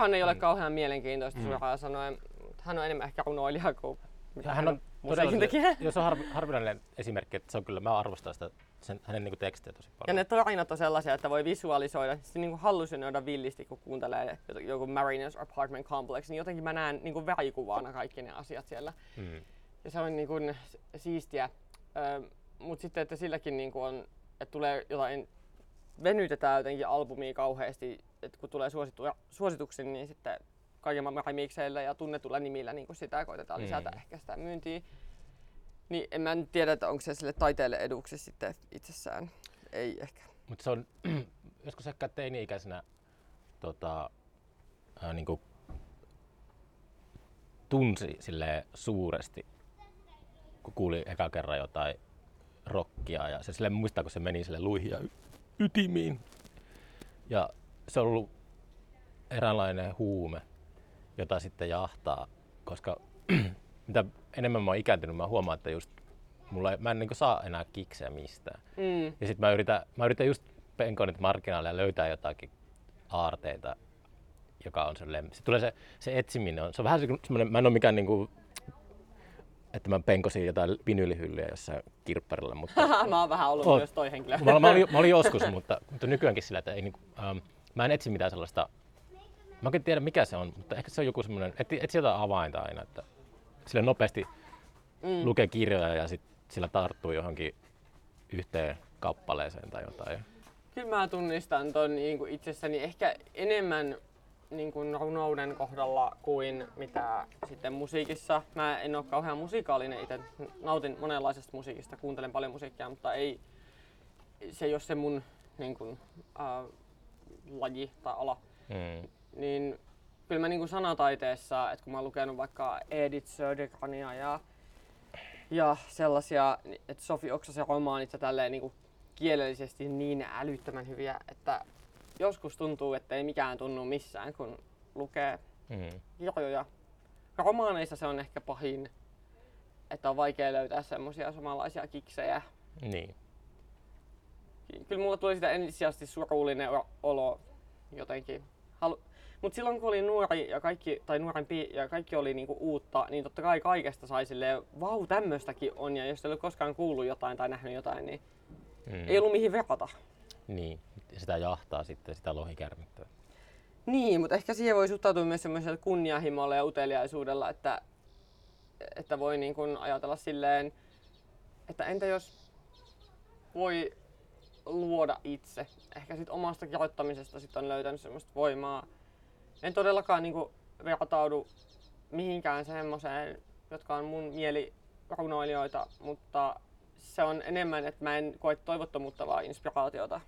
on ei ole kauhean mielenkiintoista Mm. suoraan sanoen. Hän on enemmän ehkä runoilija kuin mitä Ja hän on musiikin todella, tekijä. [LAUGHS] jos on harvi, harvinainen esimerkki, että se on kyllä, mä arvostan sitä, sen, hänen niinku tekstejä tosi Ja paljon. ne tarinat on sellaisia, että voi visualisoida, siis niin kuin hallusinoida villisti, kun kuuntelee joku Mariners Apartment Complex, niin jotenkin mä näen niin kuin värikuvana kaikki ne asiat siellä. Mm. Ja se on niin kuin siistiä. Mutta sitten, että silläkin niin kuin on, että tulee jotain, venytetään jotenkin albumia kauheasti, että kun tulee suositu, suosituksia, niin sitten kaiken maailman ja tunnetulla nimillä niin kuin sitä koitetaan Mm. lisätä ehkä sitä myyntiä. Niin en mä nyt tiedä, että onko se sille taiteelle eduksi sitten itsessään. Ei ehkä. Mutta se on [CLEARS THROAT] joskus ehkä teini-ikäisenä tota, ää, niinku, tunsi sille suuresti, kun kuuli eka kerran jotain rockia ja se sille muistaa, kun se meni sille luihin ja y- ytimiin. Ja se on ollut eräänlainen huume, jota sitten jahtaa, koska [CLEARS THROAT] mitä enemmän mä oon ikääntynyt, mä huomaan, että just mulla ei, mä en niin saa enää kikseä mistään. Mm. Ja sitten mä yritän, mä yritän just penkoa niitä markkinaaleja ja löytää jotakin aarteita, joka on sellainen, se tulee se, se etsiminen, on, se on vähän semmoinen, mä en ole mikään niinku, että mä penkosin jotain vinylihyllyjä jossain kirpparilla, mutta [LAUGHS] mä oon vähän ollut Oot. myös toi henkilö. mä, mä, olin, mä olin [LAUGHS] joskus, mutta, mutta nykyäänkin sillä, että ei niinku, ähm, mä en etsi mitään sellaista, mä en tiedä mikä se on, mutta ehkä se on joku semmoinen, etsi, etsi jotain avainta aina, että sille nopeasti Mm. lukee kirjoja ja sit sillä tarttuu johonkin yhteen kappaleeseen tai jotain. Kyllä mä tunnistan ton niin kuin itsessäni ehkä enemmän niin kuin runouden kohdalla kuin mitä sitten musiikissa. Mä en ole kauhean musikaalinen itse. Nautin monenlaisesta musiikista, kuuntelen paljon musiikkia, mutta ei, se ei ole se mun niin kuin, äh, laji tai ala. Mm. Niin kyllä mä niin kuin sanataiteessa, että kun mä oon lukenut vaikka Edith Södergrania ja, ja sellaisia, niin- että Sofi Oksasen romaanit ja tälleen niin kuin kielellisesti niin älyttömän hyviä, että joskus tuntuu, että ei mikään tunnu missään, kun lukee Mm. kirjoja. Romaaneissa se on ehkä pahin, että on vaikea löytää semmoisia samanlaisia kiksejä. Niin. Kyllä mulla tuli sitä ensisijaisesti surullinen olo jotenkin. Halu- Mutta silloin kun oli nuori ja kaikki, tai nuorempi ja kaikki oli niinku uutta, niin totta kai kaikesta sai silleen, vau, tämmöstäkin on. Ja jos ei ole koskaan kuullut jotain tai nähnyt jotain, niin Mm. ei ollut mihin verrata. Niin. Sitä jahtaa sitten sitä lohikärmettä. Niin, mutta ehkä siihen voi suhtautua myös semmoisella kunnianhimolla ja uteliaisuudella, että, että voi niin kuin ajatella silleen, että entä jos voi luoda itse. Ehkä sit omasta kirjoittamisesta sit on löytänyt semmoista voimaa. En todellakaan niin kuin vertaudu mihinkään semmoiseen, jotka on mun mielirunoilijoita, mutta se on enemmän, että mä en koe toivottomuutta vaan inspiraatiota.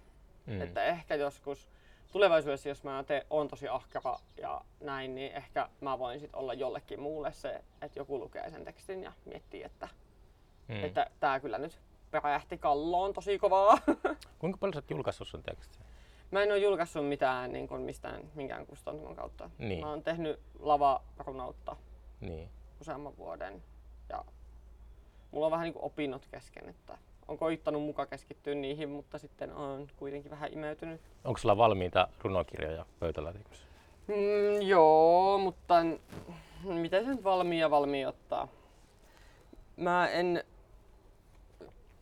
Mm. Että ehkä joskus tulevaisuudessa, jos mä te, on tosi ahkera ja näin, niin ehkä mä voin sit olla jollekin muulle se, että joku lukee sen tekstin ja miettii, että, Mm. että tää kyllä nyt räjähti kalloon tosi kovaa. [LAUGHS] Kuinka paljon sä oot julkaissut sun tekstiä? mä en ole julkaissut mitään niin kuin mistään minkään kustantamon kautta. Niin. Mä oon tehnyt lavarunoutta Niin. useamman vuoden ja mulla on vähän niin kuin opinnot kesken, että on koittanut muka keskittyä niihin, mutta sitten on kuitenkin vähän imeytynyt Onko sulla valmiita runokirjoja pöytälaatikossa? Mm, joo, mutta n- miten sen valmiin ja valmiin ottaa? Mä en...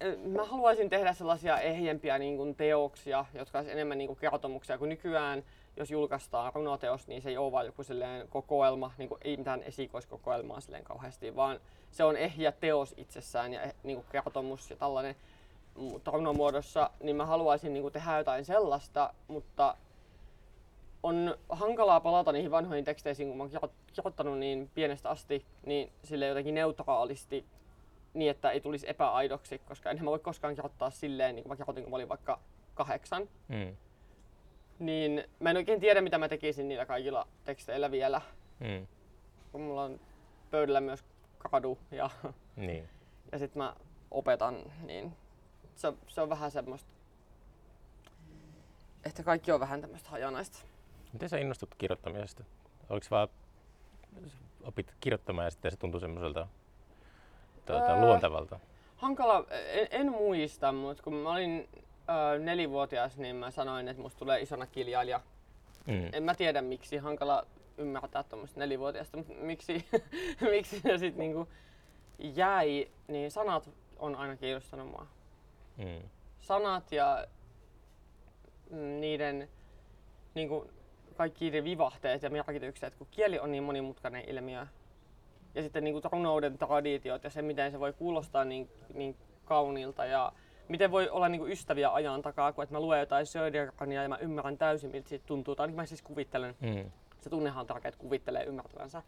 en- Mä haluaisin tehdä sellaisia ehjempiä niin kuin teoksia, jotka olisi enemmän niin kuin kertomuksia, kun nykyään jos julkaistaan runoteos, niin se ei ole vain joku silleen kokoelma, niin kuin ei mitään esikoiskokoelmaa silleen kauheasti, vaan se on ehjä teos itsessään ja eh- niin kuin kertomus ja tällainen runomuodossa, niin mä haluaisin niin kuin tehdä jotain sellaista, mutta on hankalaa palata niihin vanhoihin teksteisiin, kun mä oon kirjo- kirjoittanut niin pienestä asti, niin sille jotenkin neutraalisti, niin että ei tulisi epäaidoksi, koska enhän mä voi koskaan kirjoittaa silleen, niin kuin mä kirjoitin, kun mä olin vaikka kahdeksan. Mm. Niin mä en oikein tiedä, mitä mä tekisin niillä kaikilla teksteillä vielä, Mm. kun mulla on pöydällä myös kadu ja, [LAUGHS] Niin. ja sit mä opetan, niin se, se on vähän semmoista että kaikki on vähän tämmöistä hajanaista. Miten sä innostut kirjoittamisesta? Oliko vaan opit kirjoittamaan ja sitten se tuntui semmoiselta tuota, Öö, luontevalta? Hankala, en, en muista, mutta kun mä olin ö, nelivuotias, niin mä sanoin, että musta tulee isona kirjailija. Mm. En mä tiedä miksi, hankala ymmärtää tuommoista nelivuotiaasta, mutta miksi, [LAUGHS] miksi se sitten niinku jäi, niin sanat on aina kiinnostanut mua. Mm. Sanat ja mm, niiden niinku, kaikki niiden vivahteet ja merkitykset, kun kieli on niin monimutkainen ilmiö. Ja sitten niinku runouden traditiot ja se, miten se voi kuulostaa niin, niin kauniilta ja miten voi olla niinku ystäviä ajan takaa, kun että mä luen jotain Södergrania ja mä ymmärrän täysin, miltä siitä tuntuu. Tai mä siis kuvittelen. Mm. Se tunnehan on tärkeä, että kuvittelee ymmärtävänsä.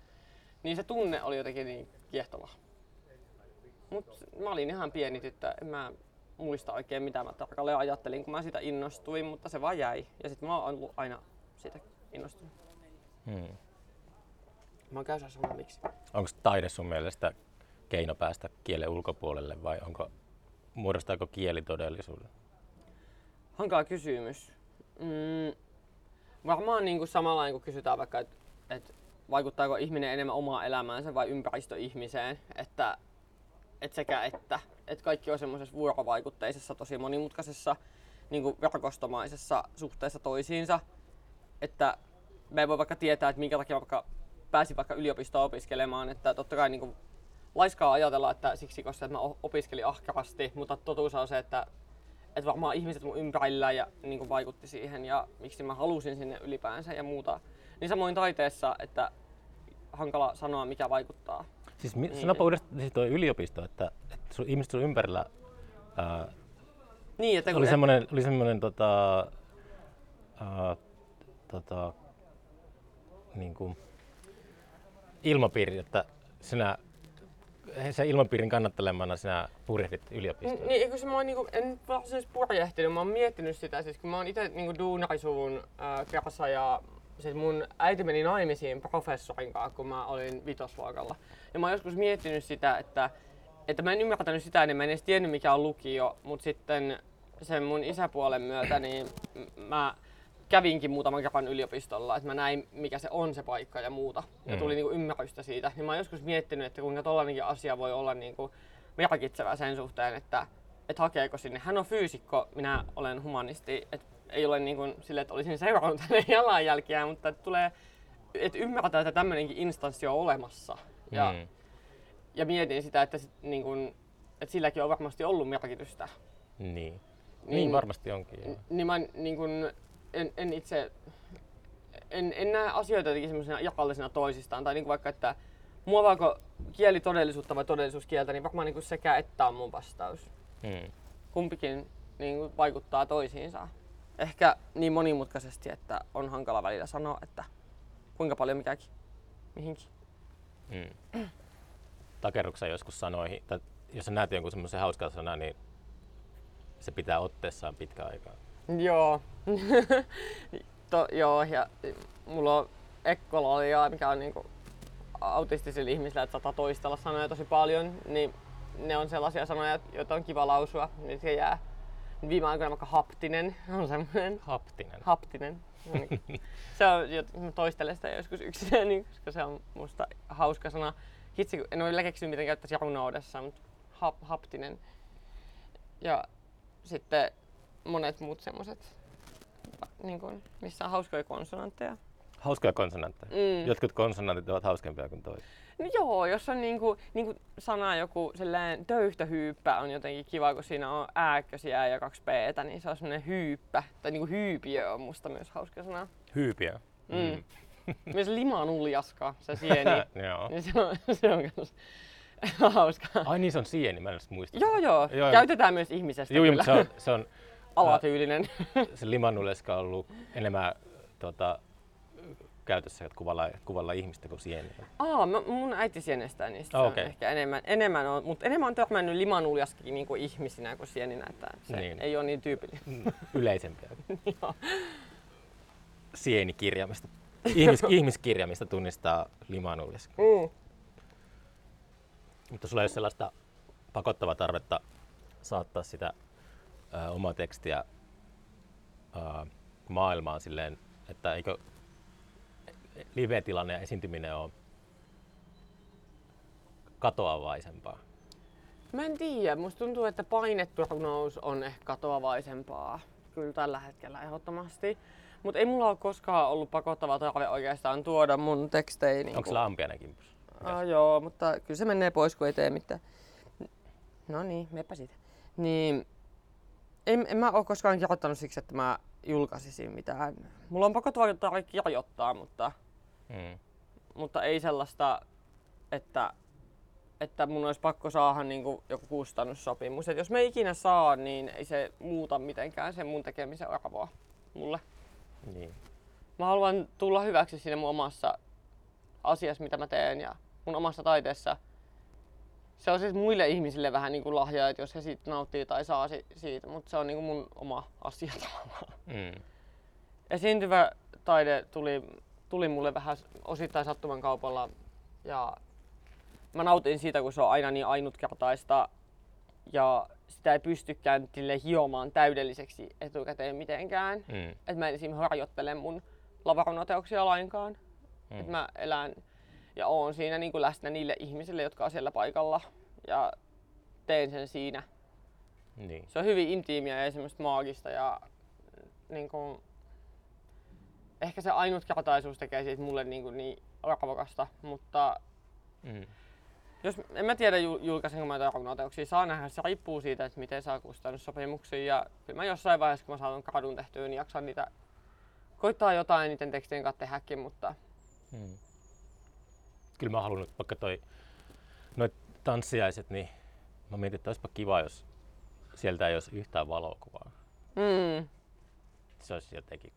Niin se tunne oli jotenkin niin kiehtova. Mut mä olin ihan pieni tyttö, en mä muista oikein mitä mä tarkalleen ajattelin, kun mä sitä innostuin, mutta se vaan jäi. Ja sitten mä oon ollut aina siitä innostunut. Mm. Mä oon sanoa miksi. Onko taide sun mielestä keino päästä kielen ulkopuolelle vai onko, muodostaako kieli todellisuuden? Hankala kysymys. Mm, varmaan niin kuin samalla kun kysytään vaikka, että et vaikuttaako ihminen enemmän omaa elämäänsä vai ympäristö ihmiseen, että et sekä että. Et kaikki on semmoisessa vuorovaikutteisessa, tosi monimutkaisessa, niin kuin verkostomaisessa suhteessa toisiinsa. Että me ei voi vaikka tietää, että minkä takia vaikka pääsin vaikka yliopistoon opiskelemaan, että totta kai niin kuin laiskaa ajatella, että siksi koska että mä opiskelin ahkerasti, mutta totuus on se, että, että varmaan ihmiset mun ympärillä ja niin kuin vaikutti siihen ja miksi mä halusin sinne ylipäänsä ja muuta. Niin samoin taiteessa, että hankala sanoa mikä vaikuttaa. Siis mi- Niin. sanoppa uudestaan siis tuo yliopisto, että, että sun, ihmiset sun ympärillä ää, Niin, että oli et- semmoinen, oli semmoinen tota, ää, tota, niin kuin ilmapiiri, että sinä sen ilmapiirin kannattelemana sinä purjehdit yliopistoon. Niin, eikö se mä oon niinku, en varsinaisesti purjehtinut, mä oon miettinyt sitä, siis kun mä oon itse niinku duunarisuvun äh, kerrassa ja siis mun äiti meni naimisiin professorin kanssa, kun mä olin vitosluokalla. Ja mä oon joskus miettinyt sitä, että, että mä en ymmärtänyt sitä, niin mä en edes tiennyt mikä on lukio, mutta sitten sen mun isäpuolen myötä, niin mä kävinkin muutaman kerran yliopistolla, että mä näin mikä se on se paikka ja muuta. Ja Mm. tuli niinku ymmärrystä siitä. Niin mä oon joskus miettinyt, että kuinka tollainenkin asia voi olla niinku merkitsevä sen suhteen, että, että hakeeko sinne. Hän on fyysikko, minä olen humanisti. Et ei ole niin kuin sille, että olisin seurannut [LAUGHS] hänen jalanjälkiään, mutta että tulee, että ymmärtää, että tämmöinenkin instanssi on olemassa. Ja, Mm. ja mietin sitä, että, sit, niin kuin, että silläkin on varmasti ollut merkitystä. Niin. niin. Niin- varmasti onkin. Joo. Niin mä niin kuin, en, en itse, en, en näe asioita jotenkin semmoisena jakallisena toisistaan. Tai niin kuin vaikka, että muovaako kieli todellisuutta vai todellisuus kieltä, niin varmaan niin kuin sekä että on mun vastaus. Mm. Kumpikin niin kuin vaikuttaa toisiinsa. Ehkä niin monimutkaisesti, että on hankala välillä sanoa, että kuinka paljon mikäkin mihinkin. Mm. Takerruksen joskus sanoihin, tai jos sä näet jonkun semmoisen hauskan sanan, niin se pitää otteessaan pitkä aikaa. Joo. [LAUGHS] to, joo, ja mulla on ekkololia, mikä on niinku autistisilla ihmisillä, että saattaa toistella sanoja tosi paljon, niin ne on sellaisia sanoja, joita on kiva lausua, niin se jää. Viime aikoina vaikka haptinen on semmoinen. Haptinen. Haptinen. [LAUGHS] Se on, mä toistelen sitä joskus yksinään, niin, koska se on musta hauska sana. Hitsi, kun en ole vielä keksinyt, miten käyttäisi runoudessa, mutta hap, haptinen. Ja sitten monet muut semmoset, niin kuin, missä on hauskoja konsonantteja. Hauskoja konsonantteja. Mm. Jotkut konsonantit ovat hauskempia kuin toiset. No joo, jos on niinku, niinku sana joku sellainen töyhtöhyyppä on jotenkin kiva, kun siinä on ääkkösiä ja kaksi p niin se on semmoinen hyyppä. Tai niinku hyypiö on musta myös hauska sana. Hyypiä. Mm. [LAUGHS] Myös limanuljaska, se sieni. [LAUGHS] Joo. niin se on, se on kans [LAUGHS] hauskaa. Ai niin, se on sieni, mä en muista. Joo, joo. Joo, Käytetään myös ihmisestä Joo, mutta se on, se on Alatyylinen. [LAUGHS] se limannuleska on ollut enemmän tota, käytössä kuvalla, kuvalla ihmistä kuin sieniä. Aa, mä, mun äiti sienestää niistä. On okei. ehkä enemmän, enemmän on, mutta enemmän on törmännyt limanuljaskikin niinku ihmisinä kuin sieninä, että se Niin. ei ole niin tyypillinen. Mm, Yleisempiä. [LAUGHS] Sienikirjaimista. Ihmis, ihmiskirjaimista tunnistaa limanulleska. Mm. Mutta sulla ei ole sellaista pakottavaa tarvetta saattaa sitä ää, omaa tekstiä ää, maailmaan silleen, että eikö live-tilanne ja esiintyminen on katoavaisempaa? Mä en tiedä, musta tuntuu, että painettu runous on ehkä katoavaisempaa. Kyllä tällä hetkellä ehdottomasti. Mutta ei mulla ole koskaan ollut pakottava tarve oikeastaan tuoda mun tekstejä. Niin Onko kimpus? Ah, joo, mutta kyllä se menee pois, kun ei tee mitään. No niin, mepä siitä. Niin, en, en mä oo koskaan kirjoittanut siksi, että mä julkaisisin mitään. Mulla on pakottava tarve kirjoittaa, mutta, Mm. mutta ei sellaista, että, että mun olisi pakko saada niin kuin joku kustannussopimus. Et jos me ei ikinä saa, niin ei se muuta mitenkään sen mun tekemisen arvoa mulle. Niin. Mä haluan tulla hyväksi siinä mun omassa asiassa, mitä mä teen ja mun omassa taiteessa. Se on siis muille ihmisille vähän niin kuin lahja, että jos he siitä nauttii tai saa si- siitä, mutta se on niin kuin mun oma asia tavallaan. Mm. Esiintyvä taide tuli, tuli mulle vähän osittain sattuman kaupalla ja mä nautin siitä, kun se on aina niin ainutkertaista ja sitä ei pystykään silleen hiomaan täydelliseksi etukäteen mitenkään. Mm. että mä en esimerkiksi harjoittele mun lavarunoteoksia lainkaan. Mm. Että mä elän ja oon siinä niin kuin läsnä niille ihmisille, jotka on siellä paikalla ja teen sen siinä. Niin. Se on hyvin intiimiä ja semmoista maagista ja niin kuin, ehkä se ainutkertaisuus tekee siitä mulle niin, kuin niin arvokasta, mutta Mm. jos, en mä tiedä jul- julkaisenko mä jotain runoteoksia, saa nähdä, se riippuu siitä, että miten saa kustannussopimuksia ja kyllä mä jossain vaiheessa, kun mä saan kadun tehtyä, niin jaksan niitä koittaa jotain niiden tekstien kanssa tehdäkin, mutta Mm. Kyllä mä halunnut vaikka toi noit tanssiaiset, niin mä mietin, että olisipa kiva, jos sieltä ei olisi yhtään valokuvaa. mm, Se olisi jotenkin,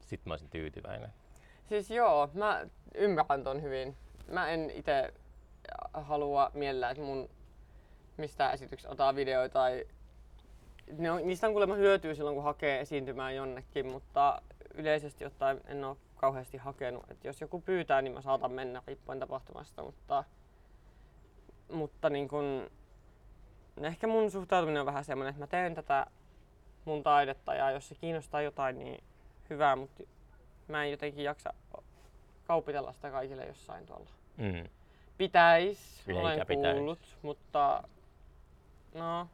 sit mä olisin tyytyväinen. Siis joo, mä ymmärrän ton hyvin. Mä en itse halua mielellään, että mun mistä esityksestä ottaa videoita tai ne on, niistä on kuulemma hyötyä silloin, kun hakee esiintymään jonnekin, mutta yleisesti ottaen en ole kauheasti hakenut. Et jos joku pyytää, niin mä saatan mennä riippuen tapahtumasta, mutta, mutta niin kun, ehkä mun suhtautuminen on vähän semmoinen, että mä teen tätä mun taidetta ja jos se kiinnostaa jotain, niin hyvä, mutta mä en jotenkin jaksa kaupitella sitä kaikille jossain tuolla. Mm. Pitäis, Eikä olen pitäis. kuullut, mutta no,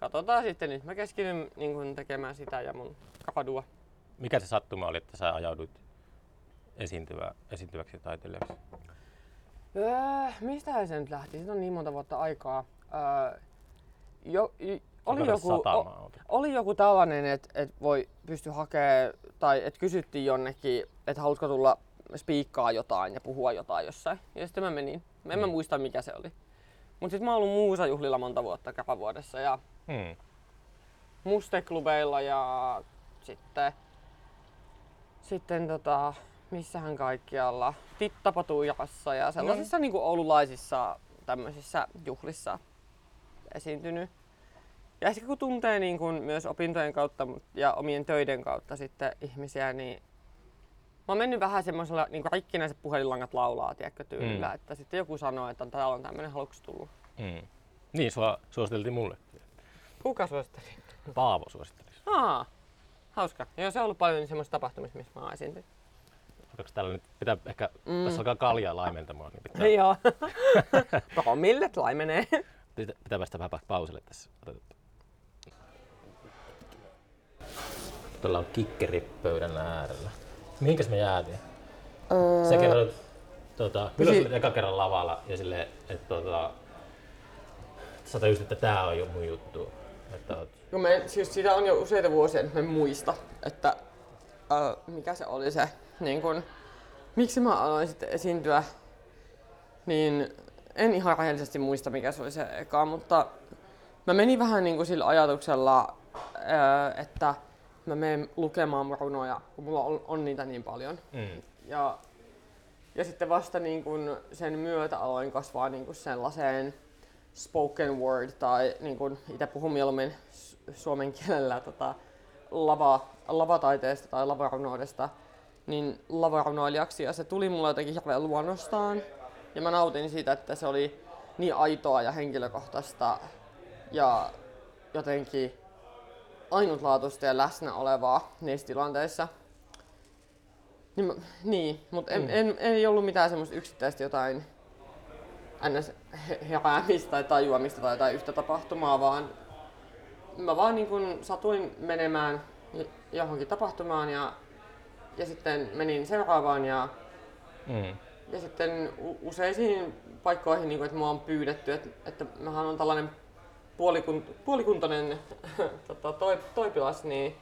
katsotaan sitten nyt. Mä keskityn niin kun, tekemään sitä ja mun kadua. Mikä se sattuma oli, että sä ajauduit esiintyvä, esiintyväksi taiteilijaksi? Öö, mistä se nyt lähti? Siitä on niin monta vuotta aikaa. Öö, jo, y, oli, joku, o, oli joku tällainen, että et voi pysty hakemaan, tai että kysyttiin jonnekin, että haluatko tulla spiikkaa jotain ja puhua jotain jossain. Ja sitten mä menin. En mä Niin. muista mikä se oli. Mutta sitten mä oon ollut muusajuhlilla monta vuotta vuodessa ja Mm. musteklubeilla ja sitten, sitten tota, missähän kaikkialla, Tittapatuijassa ja sellaisissa niinku oululaisissa tämmöisissä juhlissa esiintynyt. Ja ehkä kun tuntee niin kun myös opintojen kautta ja omien töiden kautta sitten ihmisiä, niin mä oon mennyt vähän semmoisella niin rikkinäiset puhelinlangat laulaa, tiedätkö, tyylillä, Mm. että sitten joku sanoo, että täällä on tämmöinen haluksi tullut. Mm. Niin, sua suositeltiin mulle. Kuka suositteli? Paavo suositteli. Aa, hauska. Joo, se on ollut paljon semmoista tapahtumista, missä mä oon esiintynyt. Onko täällä nyt, pitää ehkä, mm. tässä alkaa kaljaa laimentamaan, niin pitää, Joo. [LAUGHS] Promillet laimenee. pitää, pitää päästä vähän pauselle tässä. Tuolla on kikkeri pöydän äärellä. Mihinkäs me jäätiin? Öö, Sä kerroit, tota, milloin olit eka kerran lavalla ja silleen, että tota, sä tajusit, että tää on jo mun juttu. Että No me, siis siitä on jo useita vuosia, että mä en muista, että äh, mikä se oli se, niin kun, miksi mä aloin sitten esiintyä, niin en ihan rehellisesti muista, mikä se oli se eka, mutta mä menin vähän niin kuin sillä ajatuksella, äh, että mä menen lukemaan runoja, kun mulla on, on niitä niin paljon. mm, Ja, ja sitten vasta niin kun sen myötä aloin kasvaa niin kun sellaiseen spoken word tai niin kun itse puhun mieluummin suomen kielellä tota, lava, lavataiteesta tai lavarunoudesta, niin lavarunoilijaksi ja se tuli mulle jotenkin hirveän luonnostaan. Ja mä nautin siitä, että se oli niin aitoa ja henkilökohtaista ja jotenkin ainutlaatuista ja läsnä olevaa niissä tilanteissa. Niin, mä- niin mutta en, mm. en, ei ollut mitään semmoista yksittäistä jotain ns. he- heräämistä tai tajuamista tai jotain yhtä tapahtumaa, vaan mä vaan niin kun satuin menemään johonkin tapahtumaan ja, ja sitten menin seuraavaan ja, Mm. ja sitten useisiin paikkoihin, niin kun, että mua on pyydetty, että, että mähän on tällainen puolikun, puolikuntoinen [LAUGHS] tota, toi, toipilas, niin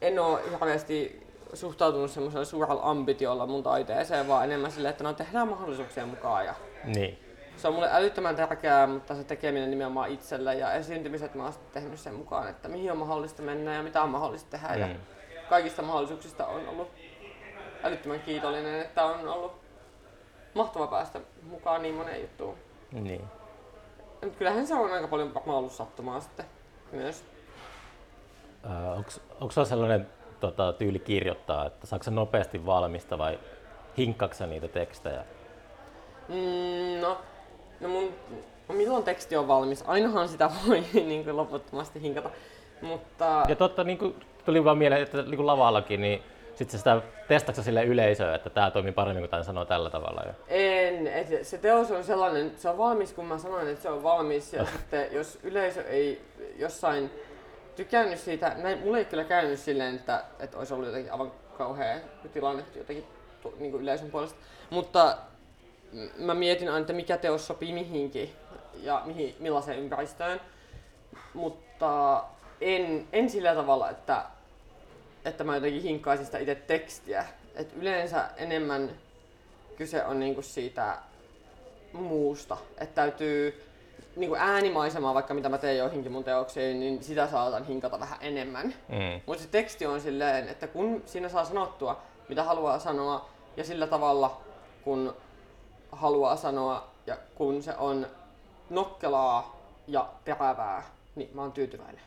en ole hirveästi suhtautunut semmoisella suurella ambitiolla mun taiteeseen, vaan enemmän silleen, että no tehdään mahdollisuuksien mukaan. Ja Niin. Se on mulle älyttömän tärkeää, mutta se tekeminen nimenomaan itselle ja esiintymiset mä oon tehnyt sen mukaan, että mihin on mahdollista mennä ja mitä on mahdollista tehdä. Ja Mm. kaikista mahdollisuuksista on ollut älyttömän kiitollinen, että on ollut mahtava päästä mukaan niin moneen juttuun. Niin. Mut kyllähän se on aika paljon varmaan ollut sattumaa sitten myös. onko sulla sellainen tota, tyyli kirjoittaa, että saako sä nopeasti valmista vai hinkkaksa sä niitä tekstejä? Mm, no, no mun, milloin teksti on valmis? Ainahan sitä voi [LAUGHS] niin kuin loputtomasti hinkata. Mutta Ja totta, niin kuin tuli vaan mieleen, että niin kuin lavallakin, niin sitten sitä testatko sä sille yleisöön, että tämä toimii paremmin kuin tämän sanoo tällä tavalla. Ja... En, et se- teos on sellainen, että se on valmis, kun mä sanoin, että se on valmis. Ja sitten jos yleisö ei jossain tykännyt siitä, näin, mulla ei kyllä käynyt silleen, että, että olisi ollut jotenkin aivan kauhea tilanne jotenkin niin kuin yleisön puolesta. Mutta mä mietin aina, että mikä teos sopii mihinkin ja mihin, millaiseen ympäristöön. Mutta en, en sillä tavalla, että, että mä jotenkin hinkkaisin sitä itse tekstiä. Et yleensä enemmän kyse on niinku siitä muusta. Että täytyy niinku äänimaisemaa, vaikka mitä mä teen joihinkin mun teoksiin, niin sitä saatan hinkata vähän enemmän. Mm. Mutta se teksti on silleen, että kun siinä saa sanottua, mitä haluaa sanoa, ja sillä tavalla, kun haluaa sanoa, ja kun se on nokkelaa ja terävää, niin mä oon tyytyväinen.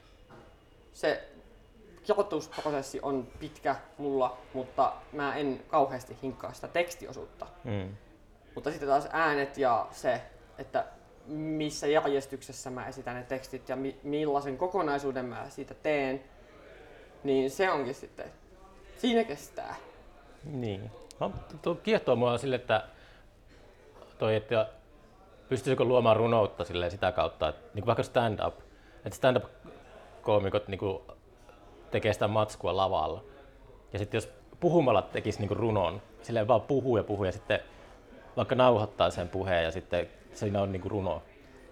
Se kirjoitusprosessi on pitkä mulla, mutta mä en kauheasti hinkkaa sitä tekstiosuutta. Mm. Mutta sitten taas äänet ja se, että missä järjestyksessä mä esitän ne tekstit ja mi- millaisen kokonaisuuden mä siitä teen, niin se onkin sitten, siinä kestää. Niin. No, tuo kiehtoo mua sille, että toi, että pystyisikö luomaan runoutta silleen sitä kautta, että niin kuin vaikka stand-up, että stand-up-koomikot niin kuin tekee sitä matskua lavalla. Ja sitten jos puhumalla tekisi niin kuin runon, silleen vaan puhuu ja puhuu ja sitten vaikka nauhoittaa sen puheen ja sitten siinä on niin kuin runo.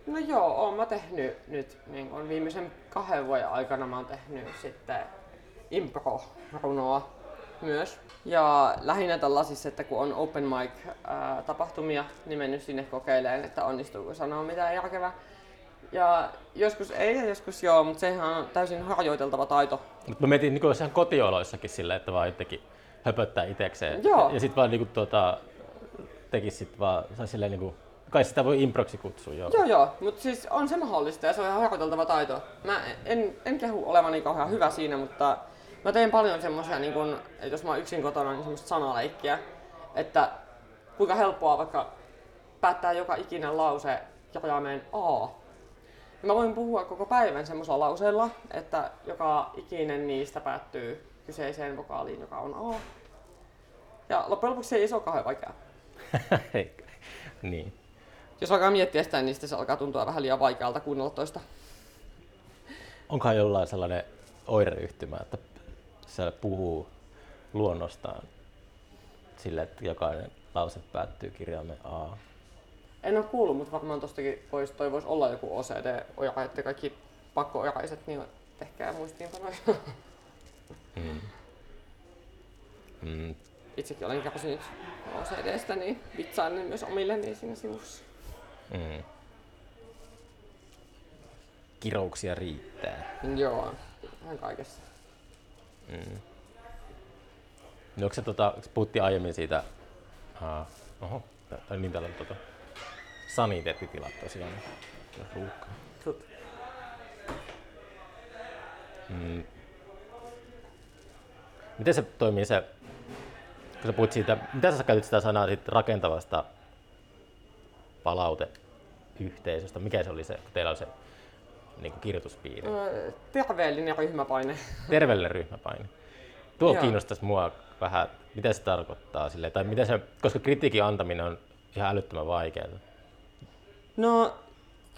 No joo, oon mä tehnyt nyt niin kun viimeisen kahden vuoden aikana mä oon tehnyt sitten impro-runoa myös. Ja lähinnä tällaisissa, että kun on open mic ää, tapahtumia, niin mennyt sinne kokeilemaan, että onnistuuko sanoa mitään järkevää. Ja joskus ei ja joskus joo, mutta sehän on täysin harjoiteltava taito. Mutta mä mietin niin ihan kotioloissakin silleen, että vaan jotenkin höpöttää itekseen. Joo. Ja sitten vaan niin kuin, tuota, tekisi sit vaan, sai silleen niin kuin, kai sitä voi improksi kutsua, joo. Joo joo, mutta siis on se mahdollista ja se on ihan harjoiteltava taito. Mä en, en kehu olevani kauhean hyvä siinä, mutta mä teen paljon semmoisia, niin kun, että jos mä oon yksin kotona, niin semmoista sanaleikkiä, että kuinka helppoa vaikka päättää joka ikinen lause kirjaimeen A. Ja mä voin puhua koko päivän semmoisella lauseella, että joka ikinen niistä päättyy kyseiseen vokaaliin, joka on A. Ja loppujen lopuksi se ei ole kauhean vaikeaa. [LAUGHS] niin. Jos alkaa miettiä sitä, niin sitten se alkaa tuntua vähän liian vaikealta kuunnella toista. Onkohan jollain sellainen oireyhtymä, että se puhuu luonnostaan sille, että jokainen lause päättyy kirjaimen A. En ole kuullut, mutta varmaan tostakin vois, toi voisi olla joku OCD-oira, että kaikki pakko-oiraiset, niin tehkää muistiinpanoja. Mm. Mm. Itsekin olen kärsinyt OCDstä, niin vitsailen myös omilleni siinä sivussa. Mm. Kirouksia riittää. Joo, vähän kaikessa. Mm. No, onko se, tota, puhuttiin aiemmin siitä, uh, oho, tai niin täällä on tota, saniteettitilat tosiaan, ruuhka. Tut. Mm. Miten se toimii se, kun sä puhut siitä, mitä sä käytit sitä sanaa siitä rakentavasta palauteyhteisöstä, mikä se oli se, kun teillä on se niin kuin kirjoituspiiri? Terveellinen ryhmäpaine. [LAUGHS] Terveelle ryhmäpaine. Tuo Joo. kiinnostaisi mua vähän, mitä se tarkoittaa sille, tai mitä se, koska kritiikin antaminen on ihan älyttömän vaikeaa. No,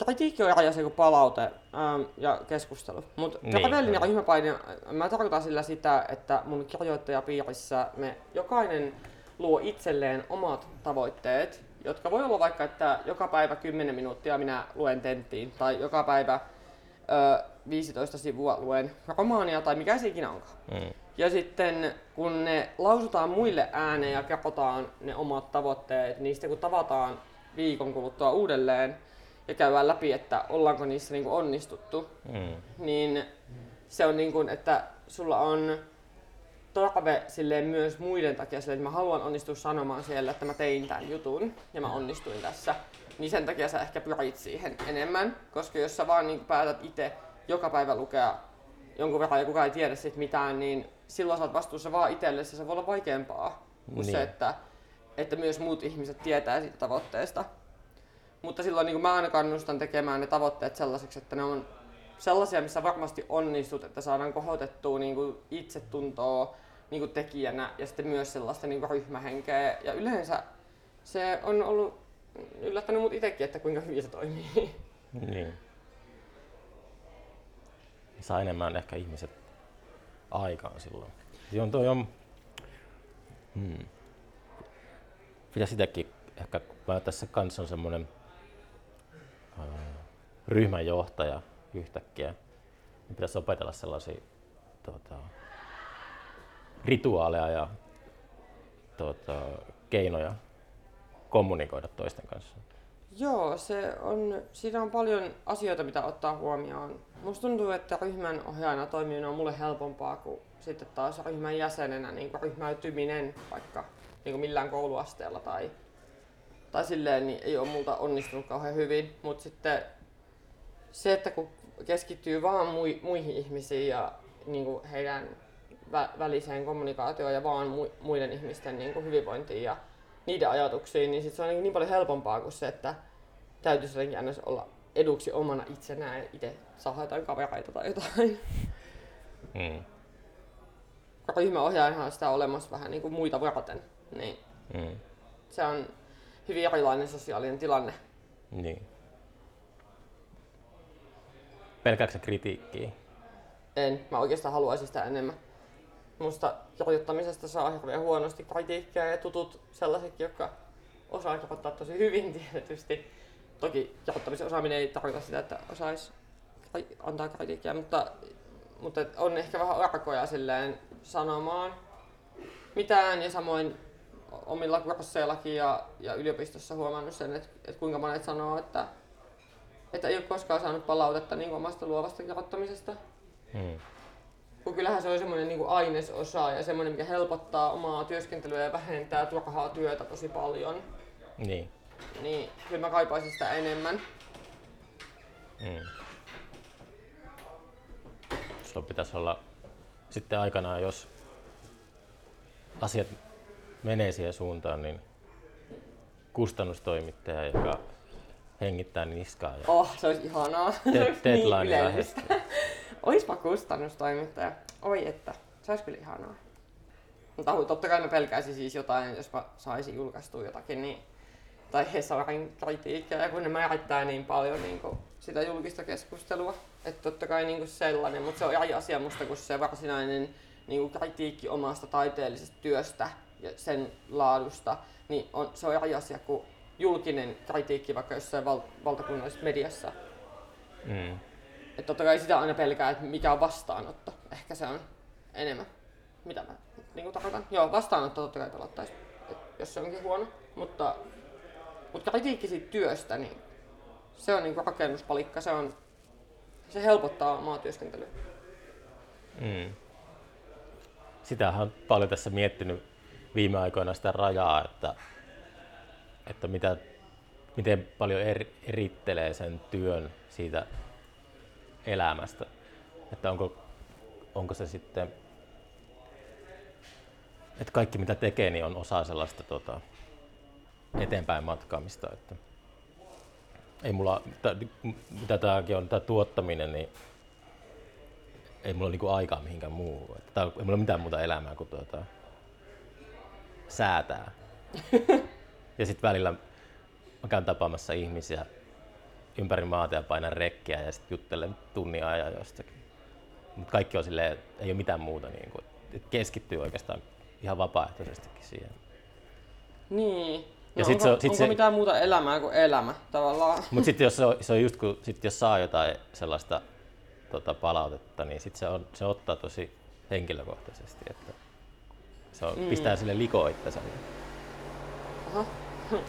kritiikki on se kuin palaute ähm, ja keskustelu. Mutta Niin, terveellinen joo. ryhmäpaine, mä tarkoitan sillä sitä, että mun kirjoittajapiirissä me jokainen luo itselleen omat tavoitteet, jotka voi olla vaikka, että joka päivä 10 minuuttia minä luen tenttiin, tai joka päivä ö, 15 sivua luen romaania, tai mikä se ikinä onkaan. Mm. Ja sitten kun ne lausutaan muille ääneen ja kerrotaan ne omat tavoitteet, niin sitten kun tavataan viikon kuluttua uudelleen ja käydään läpi, että ollaanko niissä niin onnistuttu, Mm. niin se on niin kuin, että sulla on tarve silleen myös muiden takia silleen, että mä haluan onnistua sanomaan siellä, että mä tein tämän jutun ja mä onnistuin tässä. Niin sen takia sä ehkä pyrit siihen enemmän, koska jos sä vaan niin päätät itse joka päivä lukea jonkun verran ja kukaan ei tiedä siitä mitään, niin silloin sä oot vastuussa vaan itsellesi ja se voi olla vaikeampaa kuin Niin. se, että, että myös muut ihmiset tietää siitä tavoitteesta. Mutta silloin niin mä aina kannustan tekemään ne tavoitteet sellaiseksi, että ne on sellaisia, missä varmasti onnistut, että saadaan kohotettua niin kuin itsetuntoa niin kuin tekijänä ja sitten myös sellaista niin kuin ryhmähenkeä. Ja yleensä se on ollut yllättänyt mut itsekin, että kuinka hyvin se toimii. Niin. Saa enemmän ehkä ihmiset aikaan silloin. Se on toi on... Hmm. Pitäisi sitäkin ehkä, mä tässä kanssa on semmoinen äh, ryhmänjohtaja yhtäkkiä, niin pitäisi opetella sellaisia tota, rituaaleja ja tota, keinoja kommunikoida toisten kanssa. Joo, se on, siinä on paljon asioita, mitä ottaa huomioon. Musta tuntuu, että ryhmän ohjaajana toimiminen on mulle helpompaa kuin sitten taas ryhmän jäsenenä niin kuin ryhmäytyminen vaikka niin kuin millään kouluasteella tai, tai silleen, niin ei ole multa onnistunut kauhean hyvin. Mutta sitten se, että kun keskittyy vaan mui, muihin ihmisiin ja niin kuin heidän vä- väliseen kommunikaatioon ja vaan mu- muiden ihmisten niin kuin hyvinvointiin ja niiden ajatuksiin, niin sit se on niin, niin paljon helpompaa kuin se, että täytyisi jotenkin aina olla eduksi omana itsenään ja itse saada jotain kavereita tai jotain. Mm. Ryhmäohjaajahan on sitä olemassa vähän niin kuin muita varten, niin Mm. se on hyvin erilainen sosiaalinen tilanne. Niin. Pelkääkö sä kritiikkiä? En, mä oikeastaan haluaisin sitä enemmän. Musta kirjoittamisesta saa hirveän huonosti kritiikkiä ja tutut sellaisetkin, jotka osaa kirjoittaa tosi hyvin tietysti. Toki kirjoittamisen osaaminen ei tarkoita sitä, että osaisi antaa kritiikkiä, mutta, mutta on ehkä vähän arkoja silleen sanomaan mitään ja samoin omilla kursseillakin ja, ja yliopistossa huomannut sen, että, että kuinka monet sanoo, että, että ei ole koskaan saanut palautetta niin omasta luovasta kirjoittamisesta. Mm. Kun kyllähän se on semmoinen niin ainesosa ja semmoinen, mikä helpottaa omaa työskentelyä ja vähentää turhaa työtä tosi paljon. Niin. Niin kyllä mä kaipaisin sitä enemmän. Mm. Sulla pitäisi olla sitten aikanaan, jos asiat menee siihen suuntaan, niin kustannustoimittaja, joka hengittää niskaa. Ja Oh, se olisi ihanaa. Olisi deadline [LAUGHS] niin lähestyy. Oispa kustannustoimittaja. Oi että, se olisi kyllä ihanaa. Mutta totta kai mä pelkäisin siis jotain, jos mä saisin julkaistua jotakin, niin tai Hesarin kritiikkiä, ja kun ne määrittää niin paljon niin kuin sitä julkista keskustelua. Että totta kai niin kuin sellainen, mutta se on eri asia musta kuin se varsinainen niin kuin kritiikki omasta taiteellisesta työstä ja sen laadusta. Niin on, se on eri asia kuin julkinen kritiikki vaikka jossain val- valtakunnallisessa mediassa. Mm. Että totta kai sitä aina pelkää, että mikä on vastaanotto. Ehkä se on enemmän. Mitä mä niin tarkoitan? Joo, vastaanotto totta kai pelottaisi, et jos se onkin huono. Mutta, mutta kritiikki siitä työstä, niin se on niin rakennuspalikka. Se, on, se helpottaa omaa työskentelyä. Mm. Sitähän on paljon tässä miettinyt viime aikoina sitä rajaa, että, että mitä, miten paljon eri, erittelee sen työn siitä elämästä. Että onko, onko se sitten, että kaikki mitä tekee, niin on osa sellaista tota, eteenpäin matkaamista. Että, ei mulla, tä- mitä tämäkin on, tämä tuottaminen, niin ei mulla niinku aikaa mihinkään muuhun. Että tää, ei mulla ole mitään muuta elämää kuin tuota, säätää. [LAUGHS] ja sitten välillä mä käyn tapaamassa ihmisiä ympäri maata ja painan rekkiä ja sitten juttelen tunnin ajan jostakin. Mutta kaikki on silleen, ei ole mitään muuta. Niin kuin, keskittyy oikeastaan ihan vapaaehtoisestikin siihen. Niin. Ja No sit onko, se on- onko sit se- mitään muuta elämää kuin elämä tavallaan? Mutta sitten jos, se on, [LAUGHS] se on just kun, sit jos saa jotain sellaista tota, palautetta, niin sit se, on, se ottaa tosi henkilökohtaisesti. Että se on, mm. pistää sille likoon itsensä.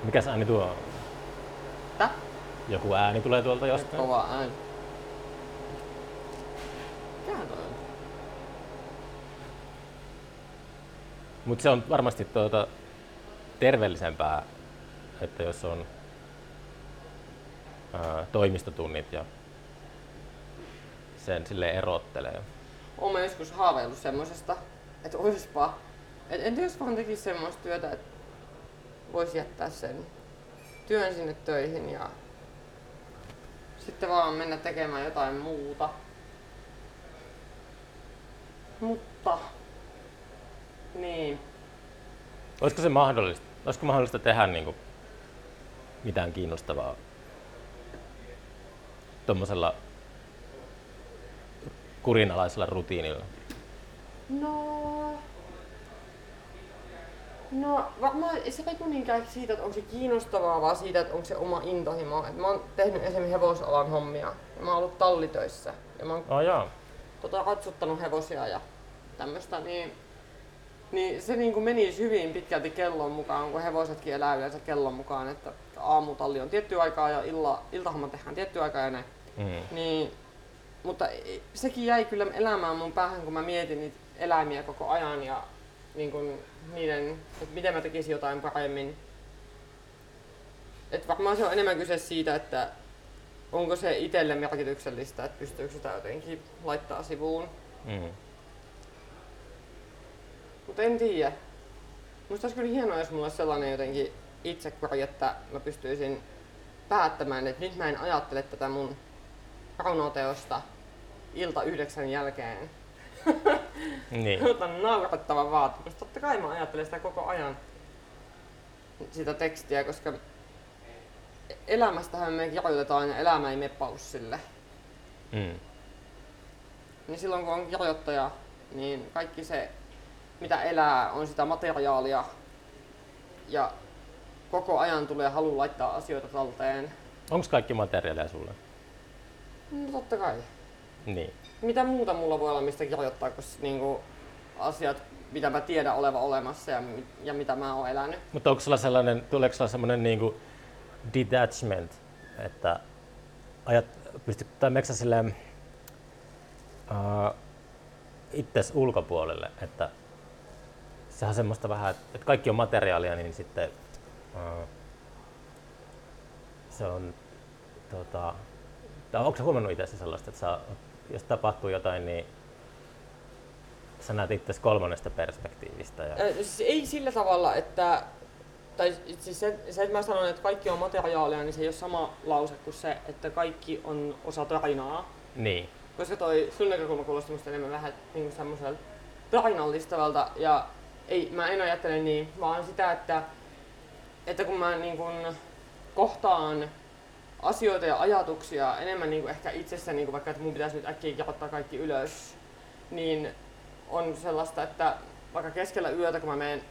Mikä ääni tuo on? Tää? Joku ääni tulee tuolta jostain. Kova ääni. Mikähän toi on? Mutta se on varmasti tuota, terveellisempää, että jos on ää, toimistotunnit ja sen sille erottelee. Oon mä joskus haaveillut semmosesta, että oispa. Et entä jos vaan tekis semmoista työtä, että voisi jättää sen työn sinne töihin ja sitten vaan mennä tekemään jotain muuta. Mutta, niin. Olisiko se mahdollista? Olisiko mahdollista tehdä niin kuin mitään kiinnostavaa tuommoisella kurinalaisella rutiinilla? No... No varmaan se riippuu niinkään siitä, että onko se kiinnostavaa, vaan siitä, että onko se oma intohimo. Et mä oon tehnyt esimerkiksi hevosalan hommia. Ja mä oon ollut tallitöissä. Ja mä oon Oh, tota, ratsuttanut hevosia ja tämmöstä, niin, niin se niin kuin menisi hyvin pitkälti kellon mukaan, kun hevosetkin elää yleensä kellon mukaan, että aamutalli on tietty aikaa ja illa, iltahomma tehdään tietty aikaa ja näin. Mm. Niin, mutta sekin jäi kyllä elämään mun päähän, kun mä mietin niitä eläimiä koko ajan ja niin kuin niiden, että miten mä tekisin jotain paremmin. Et varmaan se on enemmän kyse siitä, että onko se itselle merkityksellistä, että pystyykö sitä jotenkin laittaa sivuun. Mm. Mutta en tiedä. Musta olisi kyllä hienoa, jos mulla olisi sellainen jotenkin itsekuri, että mä pystyisin päättämään, että nyt mä en ajattele tätä mun runoteosta ilta yhdeksän jälkeen. [LAUGHS] Niin. Mutta naurettava vaatimus. Totta kai mä ajattelen sitä koko ajan, sitä tekstiä, koska elämästähän me kirjoitetaan ja elämä ei mene paussille. Mm. Niin silloin kun on kirjoittaja, niin kaikki se, mitä elää, on sitä materiaalia. Ja koko ajan tulee halu laittaa asioita talteen. Onko kaikki materiaalia sulle? No totta kai. Niin. Mitä muuta mulla voi olla mistä kirjoittaa, kun niinku asiat, mitä mä tiedän oleva olemassa ja, ja mitä mä oon elänyt. Mutta onko sulla sellainen, tuleeko sulla sellainen niinku detachment, että ajat, pystyt, tai meneekö sä silleen uh, itses ulkopuolelle, että sehän on semmoista vähän, että, kaikki on materiaalia, niin sitten uh, se on, tota, onko sä huomannut itse sellaista, että sä, jos tapahtuu jotain, niin sä näet itse kolmannesta perspektiivistä. Ja, siis ei sillä tavalla, että tai siis se, se, että mä sanon, että kaikki on materiaalia, niin se ei ole sama lause kuin se, että kaikki on osa tarinaa. niin. Koska toi sun näkökulma kuulosti musta enemmän vähän niin semmoiselta tarinallistavalta ja ei, mä en ajattele niin, vaan sitä, että, että kun mä niin kun kohtaan asioita ja ajatuksia enemmän niin kuin ehkä itsessäni, niin kuin vaikka että mun pitäisi nyt äkkiä kirjoittaa kaikki ylös, niin on sellaista, että vaikka keskellä yötä, kun mä menen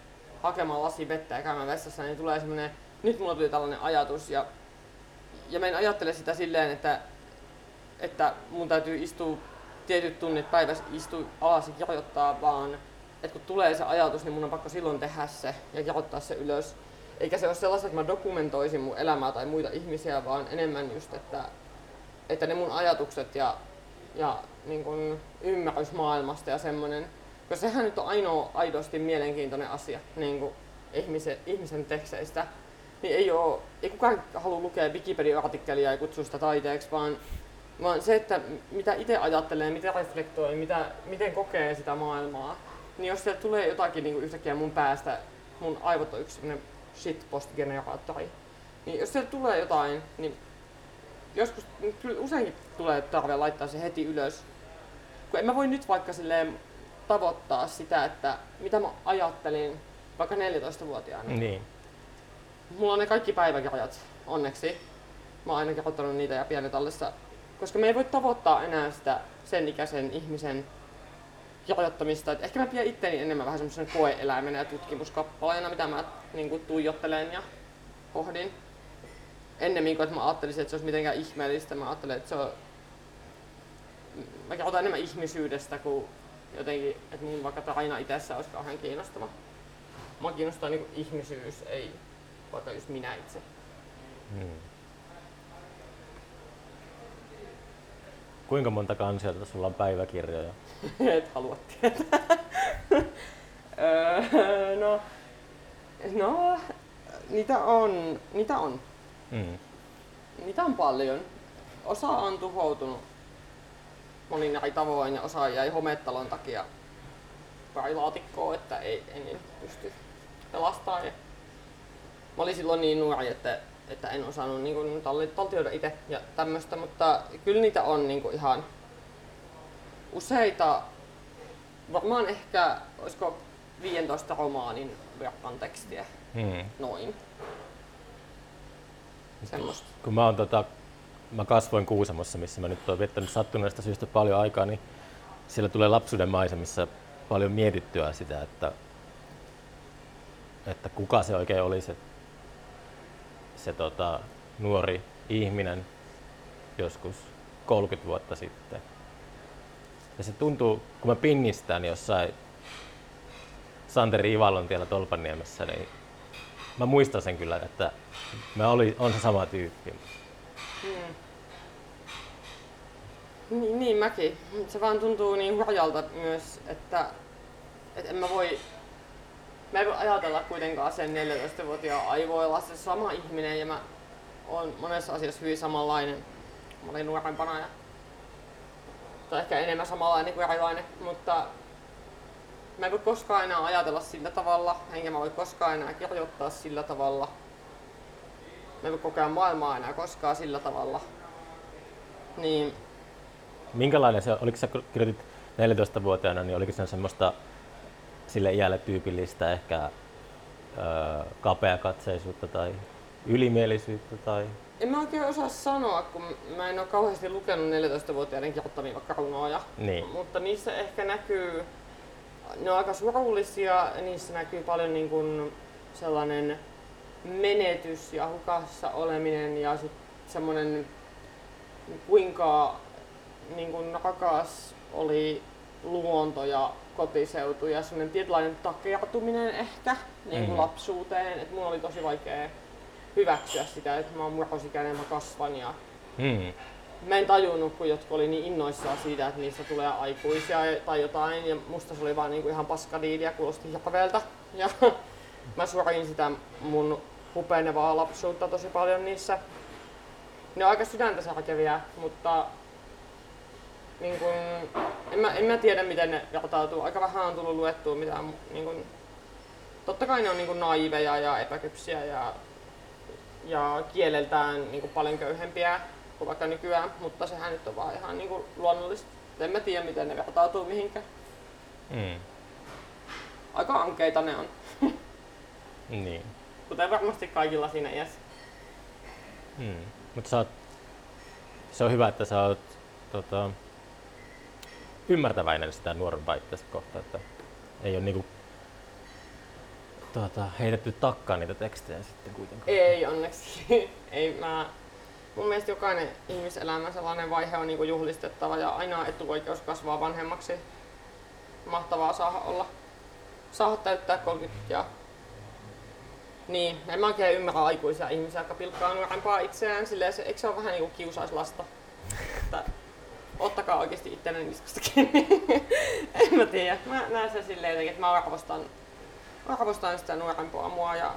hakemaan lasi vettä ja käymään vessassa, niin tulee semmoinen, nyt mulla tuli tällainen ajatus ja, ja mä en ajattele sitä silleen, että, että mun täytyy istua tietyt tunnit päivässä istua alas ja kirjoittaa, vaan että kun tulee se ajatus, niin mun on pakko silloin tehdä se ja kirjoittaa se ylös. Eikä se ole sellaista, että mä dokumentoisin mun elämää tai muita ihmisiä, vaan enemmän just, että, että ne mun ajatukset ja, ja niin kun ymmärrys maailmasta ja semmoinen. Koska sehän nyt on ainoa aidosti mielenkiintoinen asia niin ihmisen, ihmisen teksteistä. Niin ei, oo, ei kukaan halua lukea Wikipedia-artikkelia ja kutsua sitä taiteeksi, vaan, vaan se, että mitä itse ajattelee, miten reflektoi, mitä, miten kokee sitä maailmaa. Niin jos sieltä tulee jotakin niin yhtäkkiä mun päästä, mun aivot on yksi shitpost-generaattori. Niin jos sieltä tulee jotain, niin joskus kyllä useinkin tulee tarve laittaa se heti ylös. Kun en mä voi nyt vaikka silleen tavoittaa sitä, että mitä mä ajattelin vaikka 14-vuotiaana. Niin. Mulla on ne kaikki päiväkirjat, onneksi. Mä oon aina kirjoittanut niitä ja pienetallessa. Koska me ei voi tavoittaa enää sitä sen ikäisen ihmisen kirjoittamista. Et ehkä mä pidän itteni enemmän vähän semmoisen koeeläimenä ja tutkimuskappaleena, mitä mä niin kuin, tuijottelen ja pohdin. Ennemmin kuin että mä ajattelisin, että se olisi mitenkään ihmeellistä. Mä ajattelen, että se on... Mä kirjoitan enemmän ihmisyydestä kuin jotenkin, että mun vaikka tarina itsessä olisi kauhean kiinnostava. Mua kiinnostaa niin ihmisyys, ei vaikka just minä itse. Hmm. Kuinka monta kansiota sulla on päiväkirjoja? [LAUGHS] Et halua tietää. [LAUGHS] Öö, no, no, niitä on, niitä on. Hmm. Niitä on paljon. Osa on tuhoutunut monin eri tavoin ja osa jäi hometalon takia päilaatikkoon, että ei, en niin pysty pelastamaan. Ja mä olin silloin niin nuori, että, että en osannut niin kuin, taltioida itse ja tämmöistä, mutta kyllä niitä on niin kuin, ihan useita, varmaan ehkä, olisiko 15 romaanin verran tekstiä, Hmm. noin. Semmoista. Kun mä, oon, tota, mä kasvoin Kuusamossa, missä mä nyt oon viettänyt sattuneesta syystä paljon aikaa, niin siellä tulee lapsuuden maisemissa paljon mietittyä sitä, että, että kuka se oikein oli se, se tota, nuori ihminen joskus 30 vuotta sitten. Ja se tuntuu, kun mä pinnistän jossain Santeri Ivallon tiellä Tolpanniemessä, niin mä muistan sen kyllä, että mä oli, on se sama tyyppi. Niin, niin mäkin. Se vaan tuntuu niin hurjalta myös, että, että en mä voi, mä en voi ajatella kuitenkaan sen 14-vuotiaan aivoilla se sama ihminen ja mä oon monessa asiassa hyvin samanlainen. Mä olin nuorempana ja tai ehkä enemmän samanlainen kuin erilainen, mutta mä en voi koskaan enää ajatella sillä tavalla, enkä mä voi koskaan enää kirjoittaa sillä tavalla. Mä en voi kokea maailmaa enää koskaan sillä tavalla. Niin Minkälainen se, oliko sä kirjoitit 14-vuotiaana, niin oliko se semmoista sille iälle tyypillistä ehkä kapeakatseisuutta tai ylimielisyyttä tai En mä oikein osaa sanoa, kun mä en ole kauheasti lukenut 14-vuotiaiden kirjoittamia vaikka runoja. Niin. Mutta niissä ehkä näkyy, ne on aika surullisia, niissä näkyy paljon niin kuin sellainen menetys ja hukassa oleminen ja sit semmoinen kuinka niin kuin rakas oli luonto ja kotiseutu ja semmoinen tietynlainen takertuminen ehkä niin kuin Mhm. lapsuuteen. Et mulla oli tosi vaikea hyväksyä sitä, että mä oon murrosikäinen, mä kasvan ja hmm. Mä en tajunnut, kun jotkut oli niin innoissaan siitä, että niistä tulee aikuisia tai jotain, ja musta se oli vaan niinku ihan paskadiilia, kuulosti hirveeltä. Ja [LAUGHS] mä suorin sitä mun hupenevaa lapsuutta tosi paljon niissä. Ne on aika sydäntä särkeviä, mutta niin kun, en, mä, en mä tiedä miten ne vertautuu. Aika vähän on tullut luettua mitään. Niin kun, totta kai ne on niin kun naiveja ja epäkypsiä ja, ja kieleltään niin kun paljon köyhempiä kuin vaikka nykyään, mutta sehän nyt on vaan ihan niin kun luonnollista. En mä tiedä miten ne vertautuu mihinkään. Hmm. Aika ankeita ne on, [LAUGHS] Niin. kuten varmasti kaikilla siinä iässä. Hmm. Mutta sä oot, se on hyvä, että sä oot tota, ymmärtäväinen sitä nuorempaa itseäsi kohtaan, että ei ole niinku tota, heitetty takkaan niitä tekstejä sitten kuitenkaan. Ei onneksi. [LAUGHS] Ei mä... Mun mielestä jokainen ihmiselämän sellainen vaihe on niinku juhlistettava ja aina etuoikeus kasvaa vanhemmaksi. Mahtavaa saada olla. Saada täyttää 30 ja niin, en mä oikein ymmärrä aikuisia ihmisiä, jotka pilkkaa nuorempaa itseään. Silleen se, eikö se ole vähän niinku kiusaislasta? Ottakaa oikeasti ittenne niskasta kiinni. [LAUGHS] en mä tiedä. Mä näen sen silleen jotenkin, että mä arvostan, arvostan sitä nuorempaa mua ja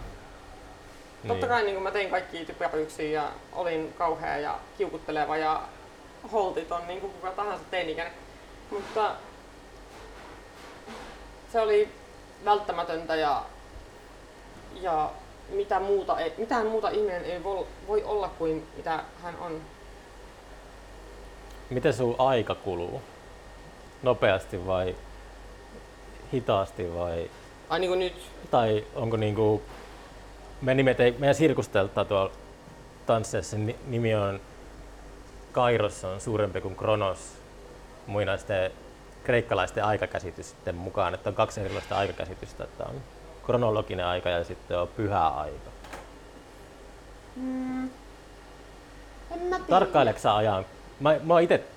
Totta kai niin mä tein kaikki typeryksiä ja olin kauhea ja kiukutteleva ja holtiton niin kuin kuka tahansa teini-ikäinen. Mutta se oli välttämätöntä ja, ja mitä muuta, ei, mitään muuta ihminen ei voi olla kuin mitä hän on. Miten sun aika kuluu? Nopeasti vai hitaasti vai Ai niinku nyt? tai onko niinku, me nimet ei, meidän sirkustelta tuolla tansseissa ni- nimi on Kairos on suurempi kuin Kronos muinaisten kreikkalaisten aikakäsitysten mukaan, että on kaksi erilaista aikakäsitystä, että on kronologinen aika ja sitten on pyhä aika. En mä tiedä. Tarkkaileeko sä ajan? Mä,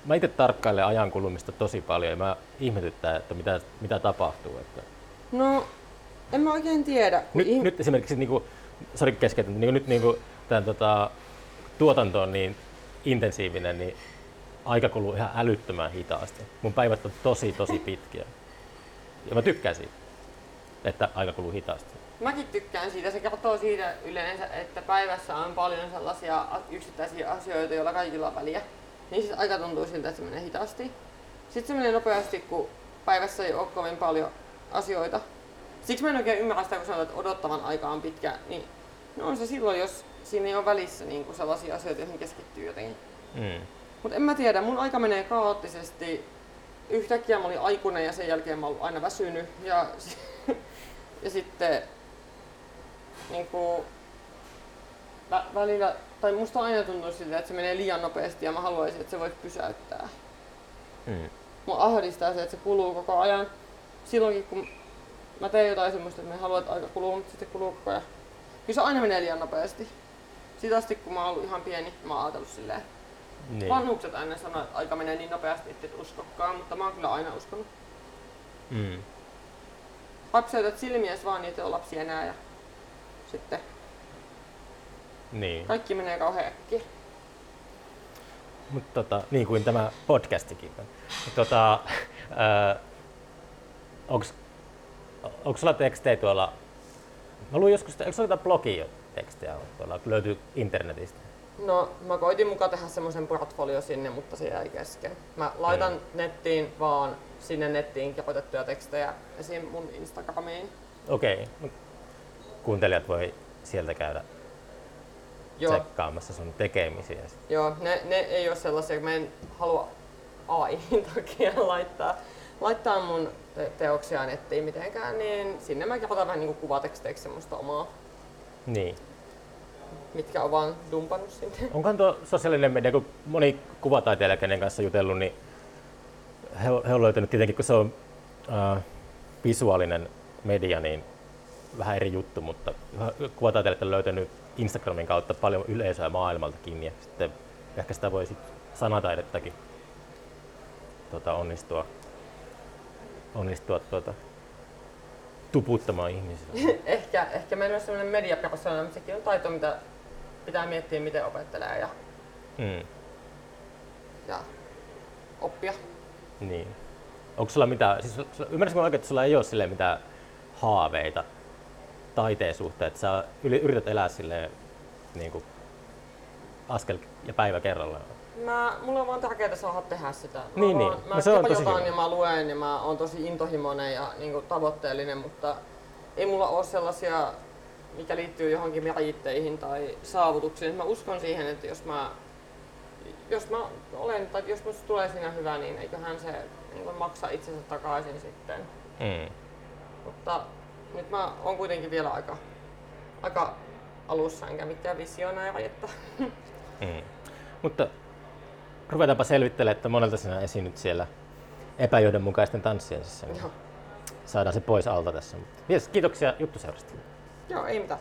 mä ite tarkkailen ajan kulumista tosi paljon ja mä ihmetyttää, että mitä, mitä tapahtuu. Että No, en mä oikein tiedä. nyt, ihm- nyt esimerkiksi, niinku, sori keskeytän, niinku, nyt niinku, tämän, tota, tuotanto on niin intensiivinen, niin aika kuluu ihan älyttömän hitaasti. Mun päivät on tosi tosi pitkiä. Ja mä tykkään siitä, että aika kuluu hitaasti. Mäkin tykkään siitä. Se kertoo siitä yleensä, että päivässä on paljon sellaisia yksittäisiä asioita, joilla kaikilla on väliä. Niin siis aika tuntuu siltä, että se menee hitaasti. Sitten se menee nopeasti, kun päivässä ei ole kovin paljon asioita. Siksi mä en oikein ymmärrä sitä, kun sanotaan, että odottavan aika on pitkä. Niin no on se silloin, jos siinä ei ole välissä niin kuin sellaisia asioita, joihin keskittyy jotenkin. Mm. Mutta en mä tiedä, mun aika menee kaoottisesti. Yhtäkkiä mä olin aikuinen ja sen jälkeen mä oon aina väsynyt. Ja, [LAUGHS] ja sitten niin kuin, välillä, tai musta aina tuntuu siltä, että se menee liian nopeasti ja mä haluaisin, että se voisi pysäyttää. Mm. Mua ahdistaa se, että se kuluu koko ajan. Silloinkin kun mä teen jotain semmoista, että mä haluan, että aika kuluu, mutta sitten kuluu koko ajan. Kyllä se aina menee liian nopeasti. Sitä asti kun mä oon ollut ihan pieni, mä oon ajatellut silleen. Niin. Vanhukset aina sanoo, että aika menee niin nopeasti, että et uskokkaan, mutta mä oon kyllä aina uskonut. Mm. Lapseutat silmiäs vaan, niin et ole lapsi enää ja sitten Niin. kaikki menee kauhean äkkiä. Mutta tota, niin kuin tämä podcastikin. Tota, onks, onko sulla tekstejä tuolla? Mä luin joskus, eikö sulla blogia tekstejä tuolla, löytyy internetistä? No, mä koitin mukaan tehdä semmoisen portfolio sinne, mutta se jäi kesken. Mä laitan nettiin vaan sinne nettiin kirjoitettuja tekstejä esim. mun Instagramiin. Okei, mut kuuntelijat voi sieltä käydä Joo, tsekkaamassa sun tekemisiä. joo ne, ne ei ole sellaisia, mä en halua AI [LAUGHS] takia laittaa, laittaa mun te- teoksia nettiin mitenkään, niin sinne mä kirjoitan vähän niinku kuvateksteiksi semmoista omaa, Niin. mitkä on vaan dumpannut sinne. [LAUGHS] Onkohan tuo sosiaalinen media, kun moni kuvataiteilija, kenen kanssa jutellut, niin he, he on löytänyt tietenkin, kun se on äh, visuaalinen media, niin vähän eri juttu, mutta kuvataiteilijat on löytänyt Instagramin kautta paljon yleisöä maailmaltakin ja sitten ehkä sitä voi sit sanataidettakin tota, onnistua, onnistua tuota, tuputtamaan ihmisille. [LAUGHS] ehkä, ehkä meillä on sellainen mediapersona, mutta sekin on taito, mitä pitää miettiä, miten opettelee ja, Mm, ja oppia. niin. Onko sulla mitään, siis mä oikein, että sulla ei ole mitään haaveita taiteen suhteen, että sä yrität elää silleen niin kuin askel ja päivä kerrallaan? Mä, mulla on vaan tärkeää saada tehdä sitä. Mä Niin, vaan, niin. Mä No se on tosi hyvä. ja mä luen ja mä oon tosi intohimoinen ja niin kuin, tavoitteellinen, mutta ei mulla ole sellaisia, mikä liittyy johonkin meritteihin tai saavutuksiin. Mä uskon siihen, että jos mä, jos mä olen, tai jos musta tulee siinä hyvä, niin eiköhän se niin kuin, maksa itsensä takaisin sitten. Mm. Mutta nyt mä oon kuitenkin vielä aika, aika alussa, enkä mitään visionääri, että [LAUGHS] Mm. Mutta ruvetaanpa selvittelemään, että monelta sinä esiinnyt siellä epäjohdonmukaisten tanssien sisällä. joo, Saadaan se pois alta tässä. Mutta yes, kiitoksia juttuseurasta. joo ei mitään.